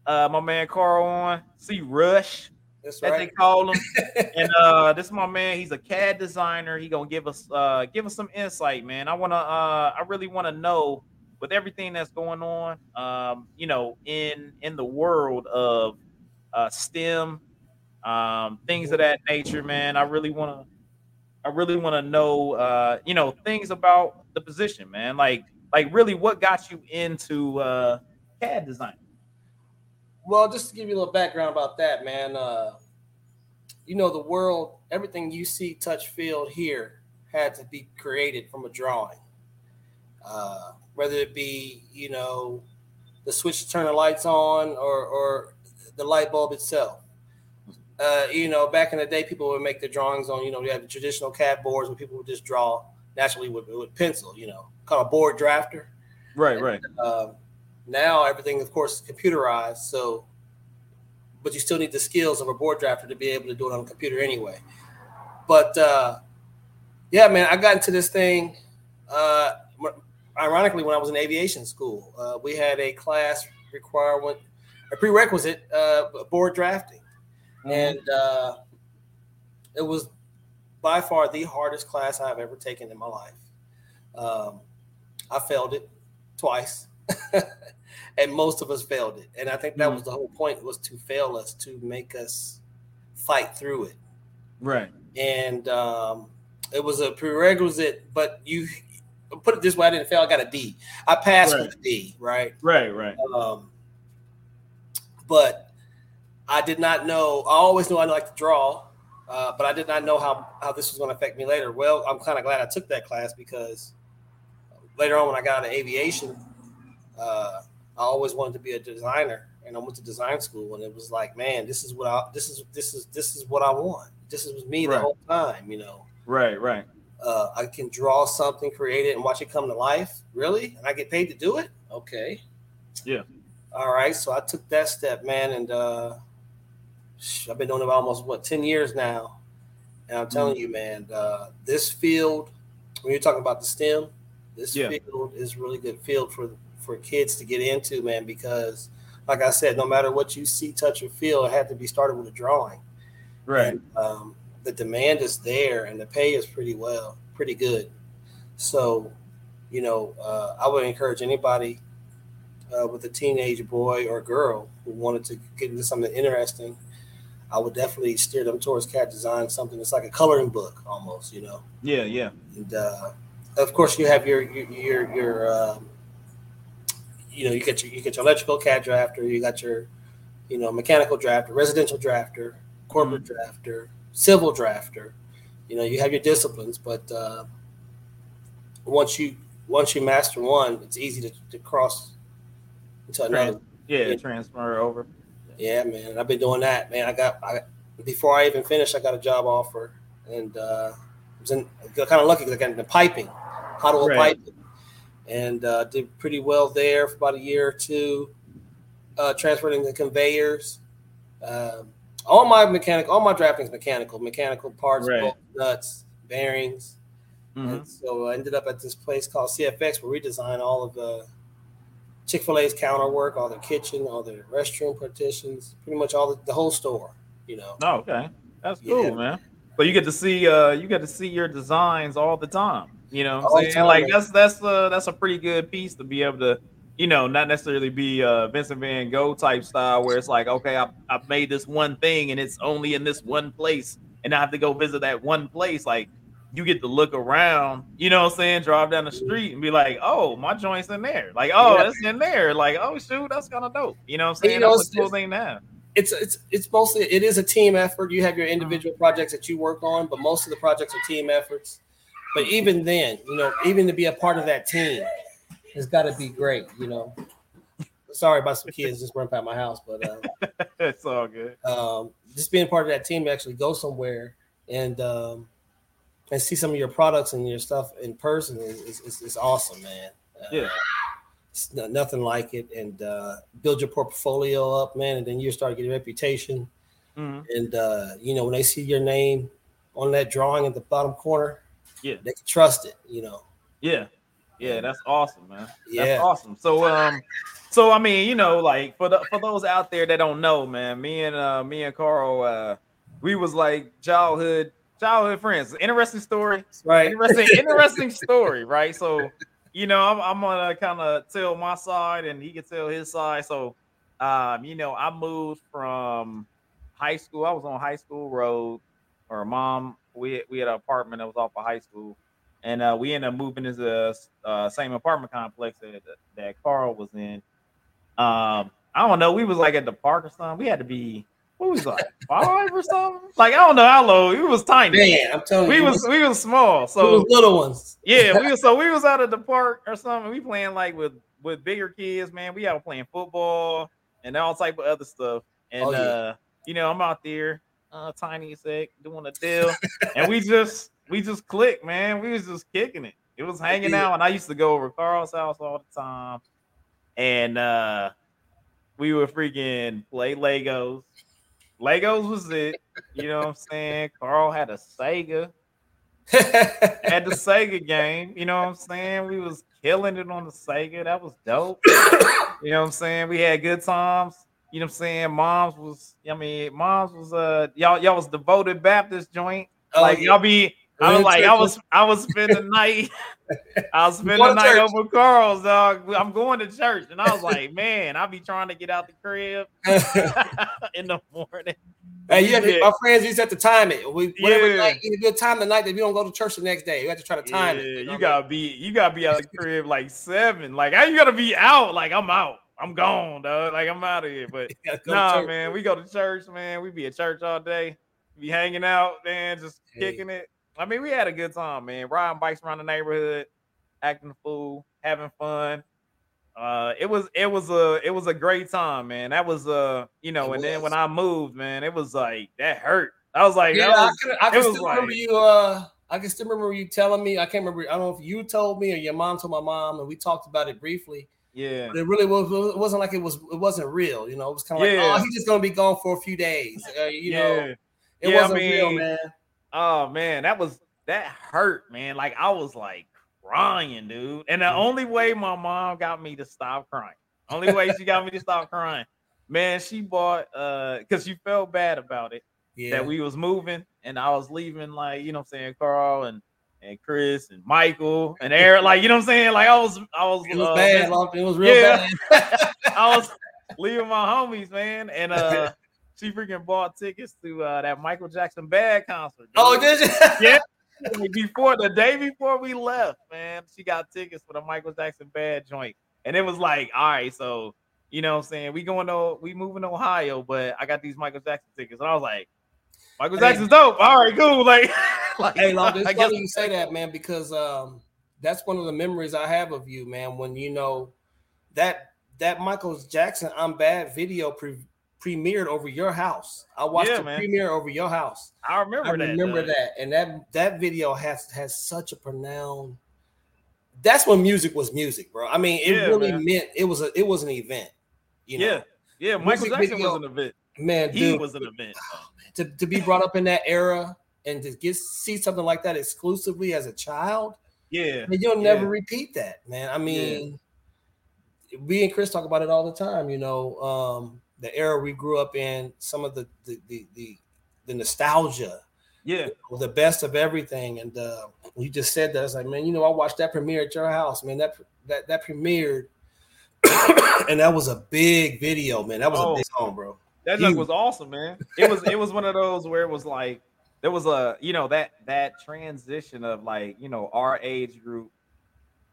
uh my man Carl on. See Rush. That's right. they call him. and uh this is my man. He's a CAD designer. He gonna give us uh give us some insight, man. I wanna uh I really wanna know with everything that's going on, um, you know, in in the world of uh, STEM, um, things of that nature, man. I really want to, I really want to know, uh, you know, things about the position, man. Like, like really, what got you into uh, CAD design? Well, just to give you a little background about that, man. Uh, you know, the world, everything you see, touch, feel, hear had to be created from a drawing. Uh, whether it be, you know, the switch to turn the lights on or, or the light bulb itself. Uh, you know, back in the day, people would make the drawings on, you know, you had the traditional CAD boards where people would just draw naturally with, with pencil, you know, called a board drafter. Right, and, right. Uh, now everything, of course, is computerized. So, but you still need the skills of a board drafter to be able to do it on a computer anyway. But uh, yeah, man, I got into this thing. Uh, ironically, when I was in aviation school, uh, we had a class requirement, a prerequisite, uh, board drafting, mm-hmm. and uh, it was by far the hardest class I've ever taken in my life. Um, I failed it twice, and most of us failed it. And I think that mm-hmm. was the whole point was to fail us to make us fight through it. Right. And um, it was a prerequisite, but you put it this way: I didn't fail. I got a D. I passed right. with a D. Right. Right. Right. Um, but I did not know. I always knew I like to draw, uh, but I did not know how how this was going to affect me later. Well, I'm kind of glad I took that class because later on, when I got into aviation, uh, I always wanted to be a designer, and I went to design school, and it was like, man, this is what I this is this is this is what I want. This is me right. the whole time, you know. Right, right. Uh, I can draw something, create it, and watch it come to life. Really? And I get paid to do it? Okay. Yeah. All right. So I took that step, man, and uh, I've been doing it almost what ten years now. And I'm telling mm-hmm. you, man, uh, this field, when you're talking about the STEM, this yeah. field is really good field for for kids to get into, man, because like I said, no matter what you see, touch, or feel, it had to be started with a drawing. Right. And, um, the demand is there and the pay is pretty well, pretty good. So, you know, uh, I would encourage anybody uh, with a teenage boy or girl who wanted to get into something interesting. I would definitely steer them towards CAD design, something that's like a coloring book almost, you know. Yeah, yeah. And uh, of course, you have your your your, your um, you know, you get your you get your electrical CAD drafter, you got your you know mechanical drafter, residential drafter, corporate mm-hmm. drafter, civil drafter. You know, you have your disciplines, but uh, once you once you master one, it's easy to, to cross into another. yeah, know. transfer over. Yeah, man. I've been doing that, man. I got I before I even finished, I got a job offer, and uh, I was in, kind of lucky because I got into piping, hot oil right. piping, and uh, did pretty well there for about a year or two. Uh, transferred into conveyors. Um, all my mechanical, all my drafting is mechanical, mechanical parts, right. bolts, nuts, bearings. Mm-hmm. And so I ended up at this place called CFX where we design all of the Chick Fil A's counter work, all their kitchen, all their restroom partitions, pretty much all the, the whole store. You know. Oh, okay, that's cool, yeah. man. But you get to see, uh, you get to see your designs all the time. You know, what I'm saying? Like that's that's uh that's a pretty good piece to be able to you know, not necessarily be a Vincent Van Gogh type style where it's like, okay, I, I made this one thing and it's only in this one place, and I have to go visit that one place. Like, you get to look around, you know what I'm saying? Drive down the street and be like, oh, my joint's in there. Like, oh, yeah. that's in there. Like, oh, shoot, that's kind of dope. You know what I'm saying? You know, that's a cool thing now. It's it's it's mostly it is a team effort. You have your individual mm-hmm. projects that you work on, but most of the projects are team efforts. But even then, you know, even to be a part of that team, it's got to be great, you know. Sorry about some kids just running by my house, but uh, it's all good. Um, just being part of that team, actually go somewhere and um, and see some of your products and your stuff in person is is, is awesome, man. Uh, yeah. It's nothing like it, and uh, build your portfolio up, man, and then you start getting reputation. Mm-hmm. And uh, you know when they see your name on that drawing at the bottom corner, yeah, they can trust it. You know. Yeah, yeah, that's awesome, man. Yeah. That's awesome. So um so I mean, you know, like for the for those out there that don't know, man, me and uh me and Carl uh we was like childhood childhood friends. Interesting story. Right. Interesting interesting story, right? So you know, I'm, I'm gonna kind of tell my side, and he can tell his side. So, um, you know, I moved from high school. I was on High School Road, or mom. We we had an apartment that was off of high school, and uh, we ended up moving into the uh, same apartment complex that that Carl was in. Um, I don't know. We was like at the park or something. We had to be what was like five or something? Like I don't know how low. We was tiny. Man, I'm telling we you, was we was small. So was little ones. yeah, we was so we was out at the park or something. We playing like with with bigger kids, man. We out playing football and all type of other stuff. And Oh, yeah. uh, you know, I'm out there, uh, tiny sec, doing a deal, and we just we just clicked, man. We was just kicking it. It was hanging Yeah. out, and I used to go over Carl's house all the time, and uh, we would freaking play Legos. Legos was it. You know what I'm saying? Carl had a Sega. Had the Sega game. You know what I'm saying? We was killing it on the Sega. That was dope. You know what I'm saying? We had good times. You know what I'm saying? Moms was, I mean, moms was uh y'all y'all was devoted Baptist joint. Oh, like yeah. y'all be I was like, I was I was spending the night. I was spending the night church. over Carl's dog. I'm going to church. And I was like, man, I'll be trying to get out the crib in the morning. Hey, you have Yeah. my friends used to have to time it. We whatever Yeah. night you good time the night that we don't go to church the next day. You have to try to time yeah, it. know you gotta be you gotta be out of the crib like seven. Like how you gotta be out? Like I'm out. I'm gone, dog. Like I'm out of here. But mean? You gotta go to nah, man, we go to church, man. We be at church all day. Be hanging out, man, just Hey. kicking it. I mean, we had a good time, man. Riding bikes around the neighborhood, acting fool, having fun. Uh, it was it was a it was a great time, man. That was uh, you know, It and then when. I moved, man, it was like that hurt. I was like, Yeah, that I can, I can was still remember like- you. Uh, I can still remember you telling me. I can't remember. I don't know if you told me or your mom told my mom, and we talked about it briefly. Yeah, But it really was. It wasn't like it was. It wasn't real. You know, it was kind of like, oh, he's just gonna be gone for a few days. Uh, you know, yeah. it Yeah, wasn't real, mean, man. Oh man, that was that hurt, man. Like I was like crying, dude. And the only way my mom got me to stop crying, only way she got me to stop crying, man, she bought uh because she felt bad about it Yeah, that we was moving and I was leaving, like you know what I'm saying, Carl and and Chris and Michael and Eric, like you know what I'm saying, like I was I was it was uh, bad. It was real Yeah. bad. I was leaving my homies, man, and uh she freaking bought tickets to uh that Michael Jackson Bad concert. oh, dude. did you? Yeah. before the day before we left, man, she got tickets for the Michael Jackson bad joint. And it was like, all right, so you know what I'm saying? We going to we moving to Ohio, but I got these Michael Jackson tickets. And I was like, Michael. Jackson's dope. All right, cool. Like, like Hey, Long, it's I funny guess you say that, man, because um, that's one of the memories I have of you, man. When you know that that Michael Jackson "I'm Bad" video pre- premiered over your house. I watched Yeah, it man. premiere over your house. I remember I that. remember dog. that, and that that video has has such a pronounced. That's when music was music, bro. I mean, it Yeah, really man. meant it was a it was an event. You know, Yeah. Yeah, Michael Music Jackson video- was an event. man, He dude, was an event. to, to be brought up in that era and to get see something like that exclusively as a child. Yeah. I mean, you'll never Yeah. repeat that, man. I mean, we and Chris talk about it all the time. You know, um, the era we grew up in, some of the the the the, the nostalgia, Yeah. the best of everything. And uh, you just said that. I was like, man, you know, I watched that premiere at your house, man. That that that premiered, and that was a big video, man. That was Oh. a big song, bro. That was awesome, man. It was it was one of those where it was like there was a you know that that transition of like you know our age group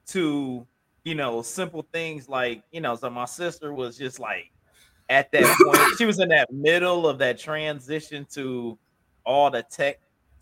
to you know simple things like you know so my sister was just like at that point she was in that middle of that transition to all the tech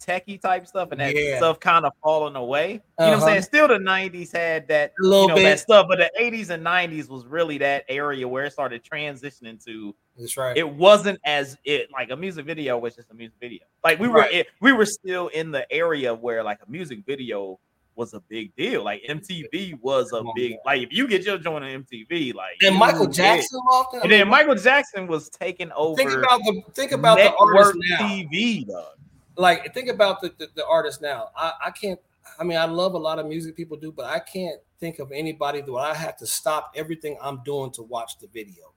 techie type stuff and that Yeah. stuff kind of falling away. You know what I'm Uh-huh. saying? Still the 90s had that A little you know bit. that stuff, but the 80s and 90s was really that area where it started transitioning to That's right. it wasn't as it like a music video was just a music video. Like we were Right. it, we were still in the area where like a music video was a big deal. Like MTV was a big like if you get your joint on MTV, like and Michael. Jackson. I And then Michael Jackson was taking over think about the think about the artist now. TV though. like think about the, the, the artist now. I, I can't I mean I love a lot of music people do, but I can't think of anybody that I have to stop everything I'm doing to watch the video.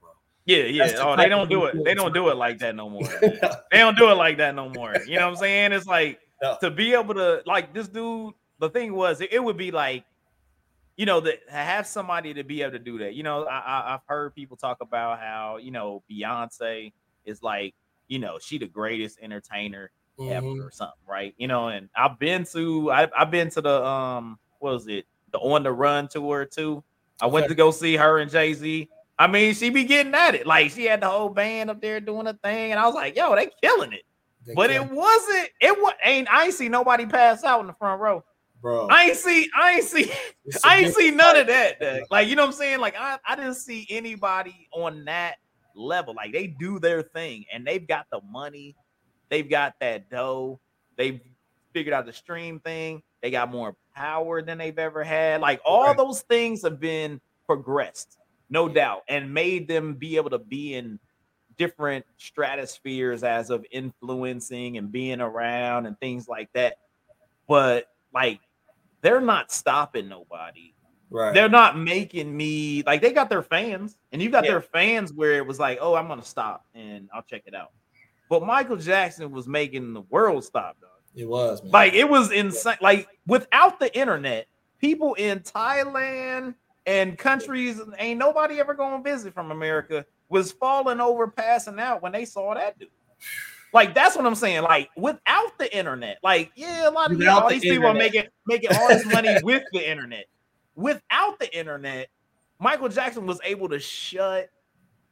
Yeah, yeah. The Oh, they don't do it. They don't do it like that no more. they don't do it like that no more. You know what I'm saying? It's like Yeah. to be able to like this dude. The thing was, it, it would be like you know, that have somebody to be able to do that. You know, I, I I've heard people talk about how you know Beyonce is like, you know, she the greatest entertainer mm-hmm. ever or something, right? You know, and I've been to I, I've been to the um what was it the on the run tour too. I went to go see her and Jay Z. I mean, she be getting at it. Like she had the whole band up there doing a thing, and I was like, "Yo, they killing it." They but it wasn't. It was ain't. I ain't see nobody pass out in the front row, bro. I ain't see. I ain't see. I ain't see none of that. Like you know what I'm saying? Like I, I didn't see anybody on that level. Like they do their thing, and they've got the money. They've got that dough. They've figured out the stream thing. They got more power than they've ever had. Like all right. those things have been progressed, no doubt, and made them be able to be in different stratospheres as of influencing and being around and things like that. But like they're not stopping nobody. Right. They're not making me like they got their fans, and you got yeah. their fans where it was like, oh, I'm gonna stop and I'll check it out. But Michael Jackson was making the world stop, dog. It was man. like it was insane. Like without the internet, people in Thailand and countries ain't nobody ever going to visit from America was falling over, passing out when they saw that dude. Like that's what I'm saying. Like without the internet, like yeah, a lot of you know, all these internet. people are making making all this money with the internet. Without the internet, Michael Jackson was able to shut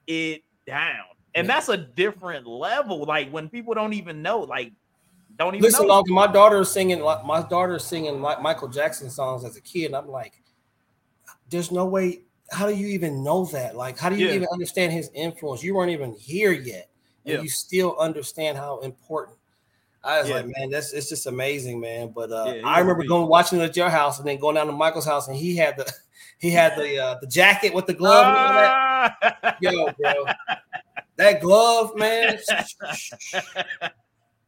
it down, and that's a different level. Like when people don't even know, like don't even listen. Know. My daughter is singing. My daughter is singing Michael Jackson songs as a kid, and I'm like, there's no way. How do you even know that? Like, how do you yeah. even understand his influence? You weren't even here yet, and yeah. you still understand how important. I was yeah. like, man, that's it's just amazing, man. But uh, I remember going watching it at your house, and then going down to Michael's house, and he had the he had the uh, the jacket with the glove. Ah! Yo, bro, that glove, man.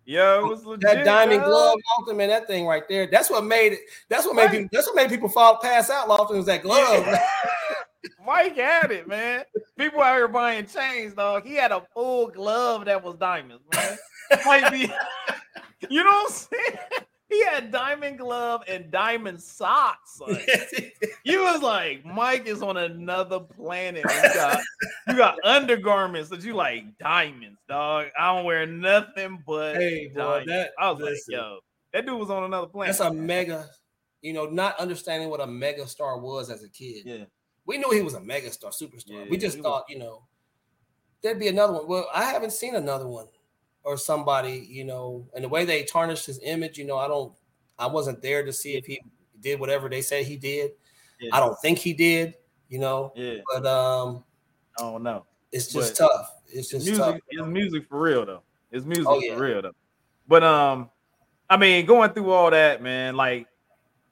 Yo, it was legit, that diamond glove, Lofton, man, that thing right there. That's what made it. That's what made right. people. That's what made people fall pass out. Lofton was that glove. Yeah. Mike had it, man. People out here buying chains, dog. He had a full glove that was diamonds, man. Might be, you know what I'm saying? He had diamond glove and diamond socks. Like. you was like, Mike is on another planet. You got, you got undergarments that you like diamonds, dog. I don't wear nothing but hey, boy, that, I was listen, like, yo, that dude was on another planet. That's a mega, you know, not understanding what a mega star was as a kid. Yeah. We knew he was a mega star, superstar. Yeah, we just thought, was. you know, there'd be another one. Well, I haven't seen another one or somebody, you know, and the way they tarnished his image, you know, I don't, I wasn't there to see if he did whatever they said he did. Yeah. I don't think he did, you know. Yeah. But um, I don't know. It's just but tough. It's just music. Tough, it's music for real though. It's music oh, yeah. for real though. But um, I mean, going through all that, man, like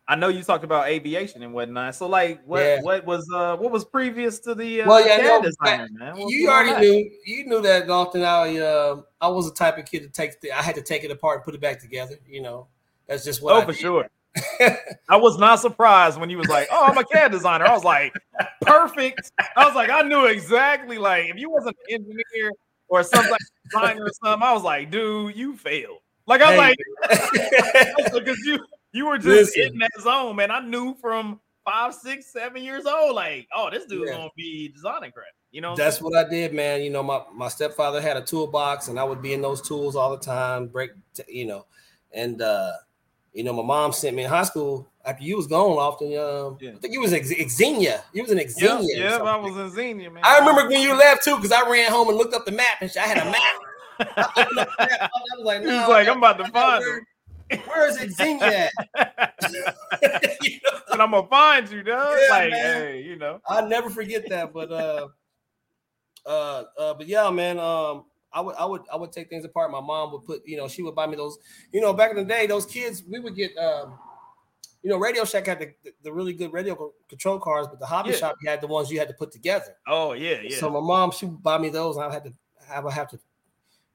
I know you talked about aviation and whatnot. So, like, what yeah. what was uh what was previous to the uh, well, yeah, no, designer, man? you already knew you knew that often. I uh, I was the type of kid to take the, I had to take it apart and put it back together. You know, that's just what. Oh, I for did. sure. I was not surprised when you was like, "Oh, I'm a CAD designer." I was like, "Perfect." I was like, I knew exactly. Like, if you wasn't an engineer or some like designer or something, I was like, "Dude, you failed." Like, I was hey. like, because you you were just Listen. in that zone, man. I knew from five, six, seven years old, like, oh, this dude's yeah. gonna be designing crap. You know, that's what I did, man. You know, my, my stepfather had a toolbox, and I would be in those tools all the time. Break, you know, and uh, you know, my mom sent me in high school after you was gone. Often, um, yeah. I think you was ex- Xenia. You was in Xenia. Yeah, I was in Xenia, man. I remember when you left too, because I ran home and looked up the map, and I had a map. I, was like, no, like, I'm about to find him. Where is Xenia you know? And I'm gonna find you, dog. Yeah, like, man. hey, you know. I'll never forget that. But uh uh uh, but yeah, man. Um, I would I would I would take things apart. My mom would put, you know, she would buy me those, you know, back in the day, those kids, we would get um you know, Radio Shack had the, the really good radio control cars, but the hobby yeah. shop had the ones you had to put together. Oh yeah, yeah. So my mom, she would buy me those, and I had to I would have to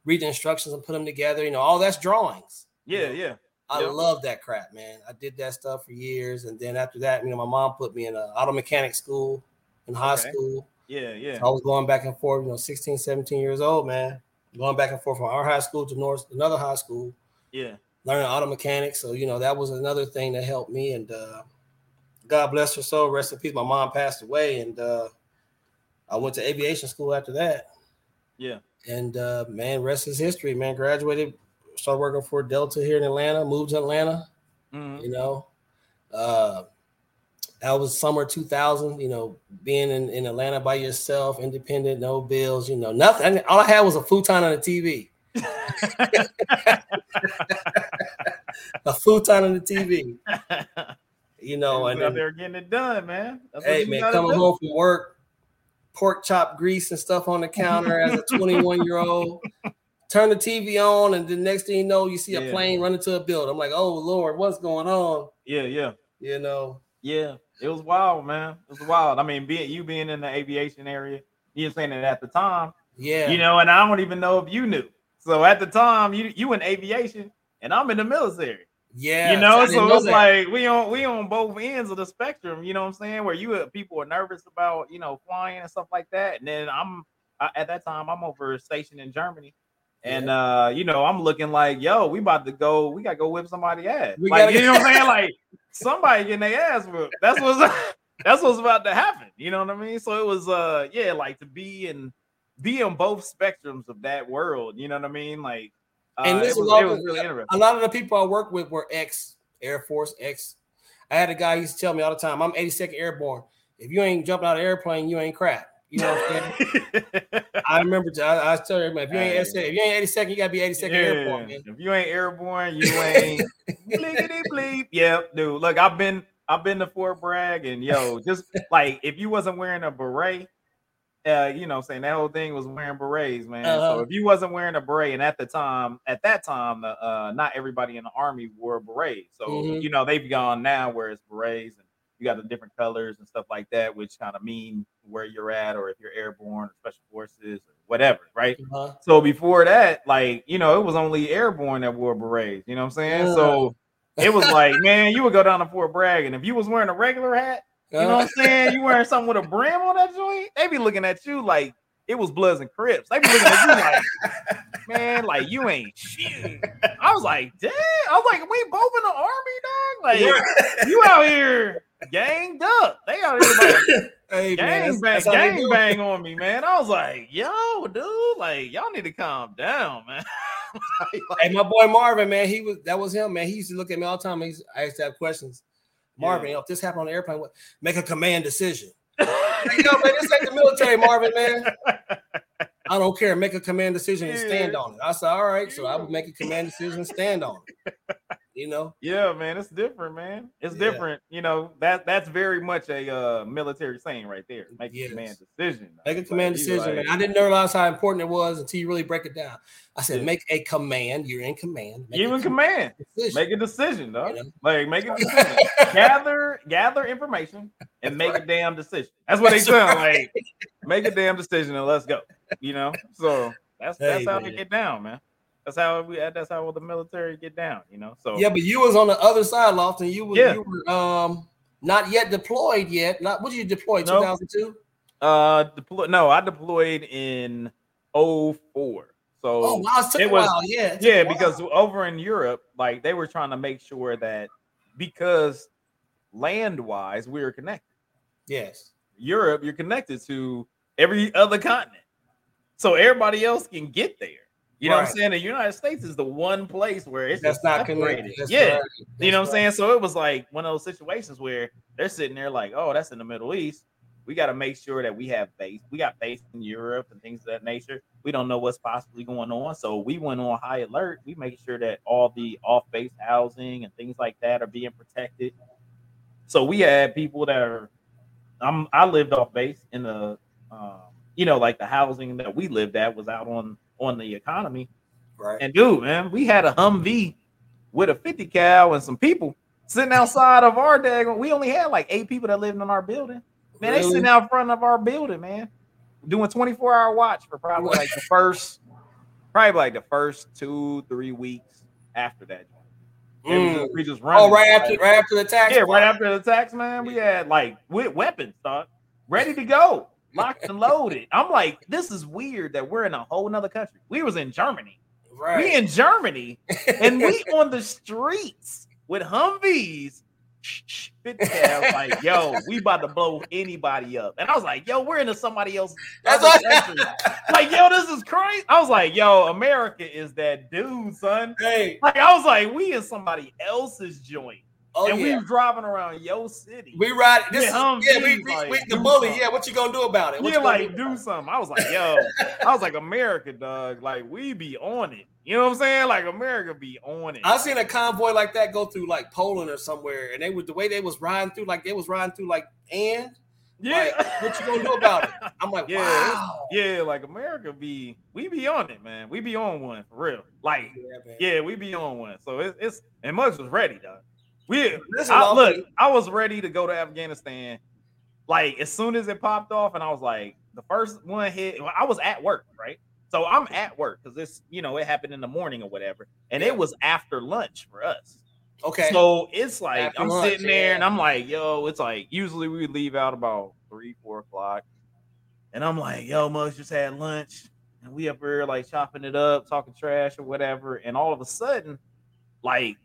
read the instructions and put them together. You know, all that's drawings. Yeah, you know? yeah. I yep. love that crap, man. I did that stuff for years, and then after that, you know, my mom put me in an auto mechanic school in high okay. school. Yeah, yeah. So I was going back and forth, you know, 16, 17 years old, man. Going back and forth from our high school to North another high school. Yeah. Learning auto mechanics. So, you know, that was another thing that helped me. And uh God bless her soul. Rest in peace. My mom passed away, and uh, I went to aviation school after that. Yeah. And uh, man, rest is history. Man, graduated, started working for Delta here in Atlanta. Moved to Atlanta. Mm-hmm. You know, uh, that was summer 2000. You know, being in, in Atlanta by yourself, independent, no bills. You know, nothing. all I had was a futon on the TV. a futon on the TV. You know, and they're getting it done, man. That's hey, man, coming do. home from work, pork chop grease and stuff on the counter as a 21 year old. Turn the TV on, and the next thing you know, you see a yeah. plane running to a building. I'm like, oh Lord, what's going on? Yeah, yeah. You know. Yeah, it was wild, man. It was wild. I mean, being you being in the aviation area, you were saying it at the time. Yeah. You know, and I don't even know if you knew. So at the time, you you in aviation, and I'm in the military. Yeah, you know, so it's like we on we on both ends of the spectrum. You know what I'm saying? Where you uh, people are nervous about you know flying and stuff like that, and then I'm I, at that time I'm over stationed in Germany, and uh, you know I'm looking like yo, we about to go, we gotta go whip somebody ass. We like you know what I'm saying? Like somebody getting their ass whipped. That's what's that's what's about to happen. You know what I mean? So it was uh yeah, like to be in be on both spectrums of that world. You know what I mean? Like and uh, this was, was, was really interesting. A lot of the people I work with were ex Air Force, ex. I had a guy used to tell me all the time, "I'm 82nd Airborne. If you ain't jumping out of airplane, you ain't crap." You know what I'm saying? I remember. I, I tell you, if you ain't if you ain't 82nd, you gotta be 82nd yeah. airborne. Man. If you ain't airborne, you ain't bleepity bleep. Yep, dude. Look, I've been I've been to Fort Bragg, and yo, just like if you wasn't wearing a beret, uh, you know, saying that whole thing was wearing berets, man. Uh-huh. So if you wasn't wearing a beret, and at the time, at that time, uh, not everybody in the army wore berets. So mm-hmm. you know, they've gone now where it's berets and you got the different colors and stuff like that, which kind of mean where you're at, or if you're airborne or special forces or whatever, right? Uh-huh. So before that, like you know, it was only airborne that wore berets. You know what I'm saying? Uh-huh. So it was like, man, you would go down to Fort Bragg, and if you was wearing a regular hat, you know what I'm saying? You wearing something with a brim on that joint? They be looking at you like it was Bloods and Crips. They be looking at you like, man, like you ain't shit. I was like, damn. I was like, we both in the army, dog. Like you out here ganged up. They out here like hey, gang man, bang, gang bang on me, man. I was like, yo, dude, like y'all need to calm down, man. like, hey, my boy Marvin, man, he was that was him, man. He used to look at me all the time. He I used to have questions. Marvin, yeah. you know, if this happened on the airplane, what, make a command decision. you know, man, this ain't the military, Marvin, man. I don't care. Make a command decision and stand on it. I said, all right. So I would make a command decision and stand on it you know. Yeah, man, it's different, man. It's yeah. different. You know that that's very much a uh, military saying right there. Make yes. a command decision. Make a command like, decision, like, man. I didn't realize how important it was until you really break it down. I said, yeah. make a command. You're in command. Make you in command. Decision. Make a decision, though. You know? Like make a decision. gather, gather information and make right. a damn decision. That's what that's they sound right. like. Make a damn decision and let's go. You know. So that's hey, that's how man. they get down, man. That's how we. That's how the military get down. You know. So yeah, but you was on the other side, Lofton. You were. Yeah. You were um not yet deployed yet. Not what did you deploy? Two thousand two. Uh, deploy. No, I deployed in 04. So oh wow, it, it was while. yeah, yeah, because over in Europe, like they were trying to make sure that because land wise we were connected. Yes, Europe, you're connected to every other continent, so everybody else can get there. You know what I'm saying? The United States is the one place where it's that's not connected. That's yeah, right. you know what I'm saying. So it was like one of those situations where they're sitting there like, "Oh, that's in the Middle East. We got to make sure that we have base. We got base in Europe and things of that nature. We don't know what's possibly going on, so we went on high alert. We make sure that all the off-base housing and things like that are being protected. So we had people that are. I'm. I lived off base in the, um, you know, like the housing that we lived at was out on on the economy. Right. And dude, man, we had a Humvee with a 50 cal and some people sitting outside of our dag. We only had like eight people that lived in our building. Man, really? they sitting out front of our building, man, doing 24 hour watch for probably like the first, probably like the first two, three weeks after that. Mm. We just run. Oh, right after, right after the tax. Yeah, right after the tax, man. We had like with weapons, dog, ready to go locked and loaded. I'm like, this is weird that we're in a whole nother country. We was in Germany. Right. We in Germany and we on the streets with Humvees. Shh, shh, 50K. I was like, yo, we about to blow anybody up. And I was like, yo, we're into somebody else. That's like, yo, this is crazy. I was like, yo, America is that dude, son. Hey. Like, I was like, we in somebody else's joint. Oh, and yeah. we driving around your city. We ride this. Yeah, is, yeah, we, we, like, we the bully. something. Yeah, what you gonna do about it? What Yeah, like do do something. I was like, yo, I was like, America, dog. Like, we be on it. You know what I'm saying? Like, America be on it. I seen a convoy like that go through like Poland or somewhere, and they would the way they was riding through, like they was riding through like and yeah. like, what you gonna do about it? I'm like, Yeah, wow. Yeah, like America be we be on it, man. We be on one for real. Like, Yeah, yeah, we be on one. So it's it's and Muggs was ready, dog. We Listen, I, look, I was ready to go to Afghanistan. Like as soon as it popped off, and I was like, the first one hit. I was at work, right? So I'm at work because this, you know, it happened in the morning or whatever, and Yeah. it was after lunch for us. Okay. So it's like After I'm lunch, sitting there yeah. and I'm like, yo, it's like usually we leave out about three, four o'clock. And I'm like, yo, Muggs just had lunch. And we up here like chopping it up, talking trash or whatever. And all of a sudden, like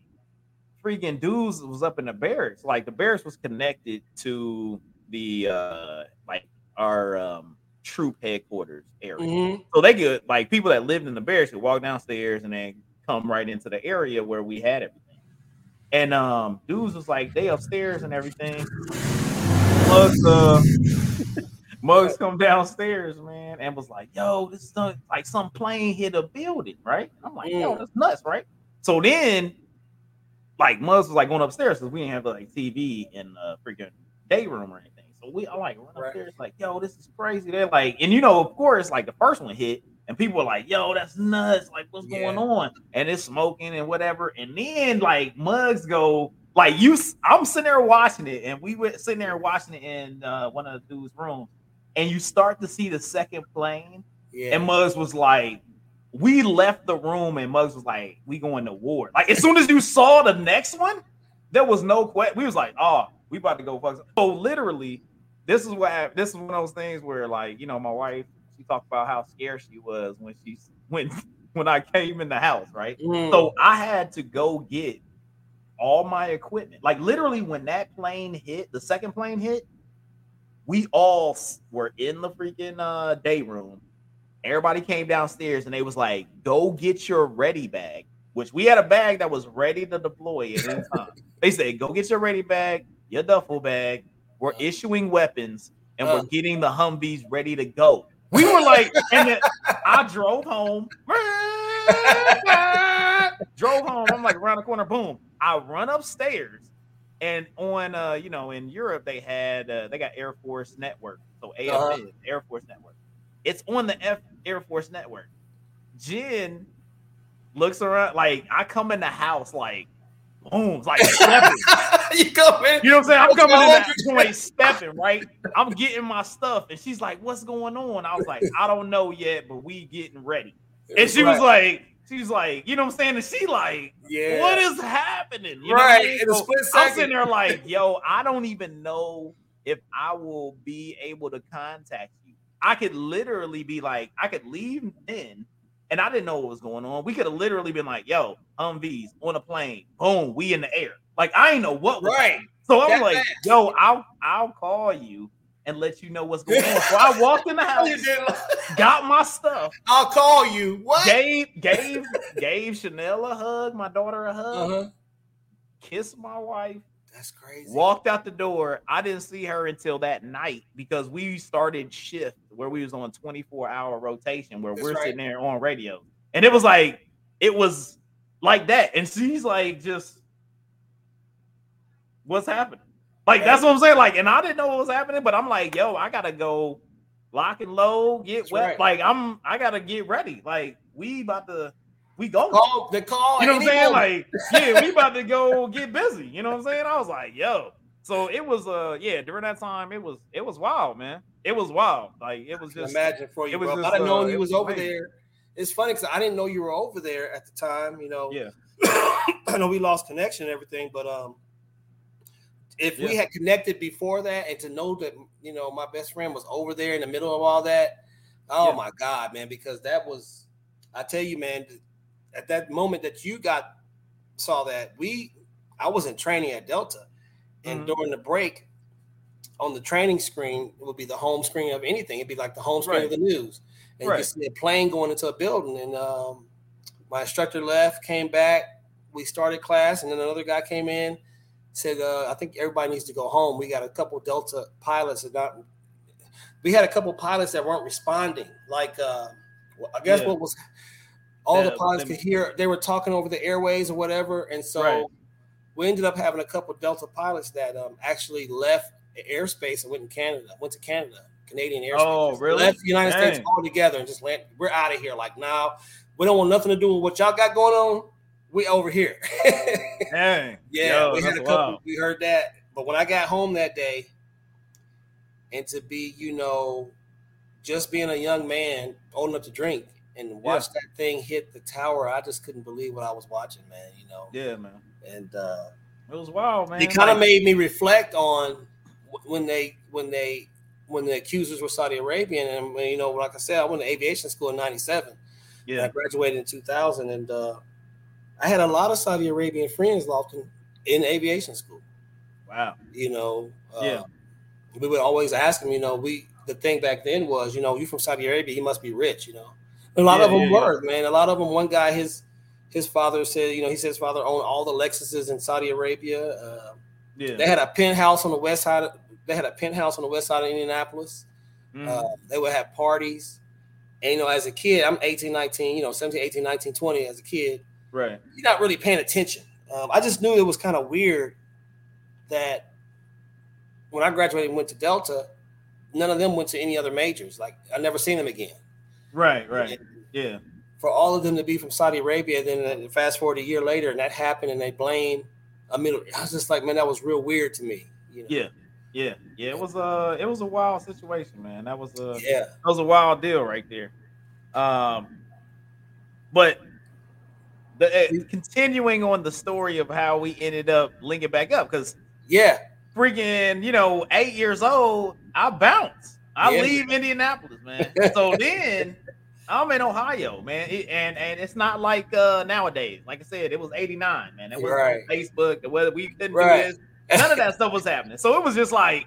freaking dudes was up in the barracks. Like the barracks was connected to the uh like our um troop headquarters area. Mhm. So they could like people that lived in the barracks could walk downstairs and then come right into the area where we had everything. And um dudes was like they upstairs and everything. Muggs uh Muggs come downstairs, man, and was like, yo, this is like some plane hit a building, right? I'm like, yo, Mm. that's nuts, right? So then like Muggs was like going upstairs because we didn't have like TV in the freaking day room or anything. So we I like run Right. upstairs, like, yo, this is crazy. They're like, and you know, of course, like the first one hit, and people were like, yo, that's nuts. Like, what's going on? And it's smoking and whatever. And then like Muggs go, like you I'm sitting there watching it, and we were sitting there watching it in uh, one of the dude's rooms, and you start to see the second plane, Yeah. and Muggs was like, we left the room, and Muggs was like, we going to war. Like as soon as you saw the next one, there was no question. We was like, oh, we about to go fuck. So literally, this is what hap- this is one of those things where like you know my wife she talked about how scared she was when she when when I came in the house, right? Mm. So I had to go get all my equipment. Like literally, when that plane hit, the second plane hit, we all were in the freaking uh, day room. Everybody came downstairs and they was like, "Go get your ready bag," which we had a bag that was ready to deploy at any time. they said, "Go get your ready bag, your duffel bag. We're issuing weapons and Uh. we're getting the Humvees ready to go." We were like, and then I drove home. drove home. I'm like around the corner. Boom! I run upstairs, and on uh, you know, in Europe they had uh, they got Air Force Network, so AFN, Uh-huh. Air Force Network. It's on the F Air Force Network. Jen looks around like I come in the house like boom, like stepping. you come in. You know what I'm saying? I'm coming in going that joint stepping, right? I'm getting my stuff, and she's like, "What's going on?" I was like, "I don't know yet, but we getting ready." And she was like, "She's like, you know what I'm saying?" And she like, "Yeah, what is happening? You know I right mean? in a So split I'm sitting there like, yo, I don't even know if I will be able to contact. I could literally be like, I could leave then, and I didn't know what was going on. We could have literally been like, yo, Humvees on a plane, boom, we in the air. Like I ain't know what was Right. happening. So I'm That like, fast. yo, I'll I'll call you and let you know what's going on. So I walked in the house, You did like- got my stuff, I'll call you. What? gave gave gave Chanel a hug, my daughter a hug, Uh-huh. kissed my wife, That's crazy. walked out the door. I didn't see her until that night because we started shift where we was on 24 hour rotation where That's we're right. sitting there on radio. And it was like, it was like that. And she's like, just what's happening? Like, that's what I'm saying. Like, and I didn't know what was happening, but I'm like, yo, I gotta go lock and load, get That's wet. right. Like, I'm I gotta get ready. Like, we about to we going. Call the call. You know what I'm saying? moment. Like, yeah, we about to go get busy. You know what I'm saying? I was like, yo. So it was uh yeah, during that time, it was it was wild, man. It was wild. Like it was just imagine for you, it was bro. Just, I'd have known uh, you was, was over there. It's funny because I didn't know you were over there at the time. You know, yeah. I know we lost connection and everything, but um, if we had connected before that, and to know that you know my best friend was over there in the middle of all that, oh Yeah. my god, man! Because that was, I tell you, man, at that moment that you got saw that we, I was in training at Delta, and mm-hmm. during the break, on the training screen, it would be the home screen of anything. It'd be like the home screen right. of the news, and right. you see a plane going into a building. And um, my instructor left, came back. We started class, and then another guy came in, said, uh, "I think everybody needs to go home. We got a couple Delta pilots that not. We had a couple pilots that weren't responding. Like, uh, I guess yeah. what was all the pilots could hear. They were talking over the airways or whatever, and so." Right we ended up having a couple Delta pilots that um, actually left airspace and went in Canada, went to Canada, Canadian airspace. Oh, really? Left the United Dang. States altogether and just land. We're out of here. Like now, we don't want nothing to do with what y'all got going on. We over here. Dang. Yeah, Yo, we had a couple. Wild. We heard that, but when I got home that day, and to be, you know, just being a young man old enough to drink and watch yeah. that thing hit the tower, I just couldn't believe what I was watching, man. You know. Yeah, man and uh, it was wild, man. It kind of like, made me reflect on when they when they when the accusers were Saudi Arabian, and you know, like I said, I went to aviation school in '97. Yeah, I graduated in 2000, and uh, I had a lot of Saudi Arabian friends, Lofton, in aviation school. Wow. You know, uh, yeah. We would always ask them. You know, we the thing back then was, you know, you from Saudi Arabia, you must be rich. You know, a lot yeah, of them yeah, were, yeah. man. A lot of them. One guy, his his father said, you know, he said his father owned all the Lexuses in Saudi Arabia. Uh, yeah. They had a penthouse on the west side. Of, they had a penthouse on the west side of Indianapolis. Mm. Uh, they would have parties. And, you know, as a kid, I'm 18, 19, you know, 17, 18, 19, 20 as a kid. Right. You're not really paying attention. Um, I just knew it was kind of weird that when I graduated and went to Delta, none of them went to any other majors. Like I never seen them again. Right, right. And, yeah for all of them to be from Saudi Arabia. Then fast forward a year later, and that happened, and they blame a middle. I was just like, man, that was real weird to me. You know? Yeah, yeah, yeah. It was a it was a wild situation, man. That was a yeah, that was a wild deal right there. Um, but the uh, continuing on the story of how we ended up linking back up, because yeah, freaking, you know, eight years old, I bounce. I yeah. leave Indianapolis, man. so then I'm in Ohio, man, it, and and it's not like uh nowadays. Like I said, it was '89, man. It was right. Facebook. The weather we couldn't right. do this. None of that stuff was happening. So it was just like,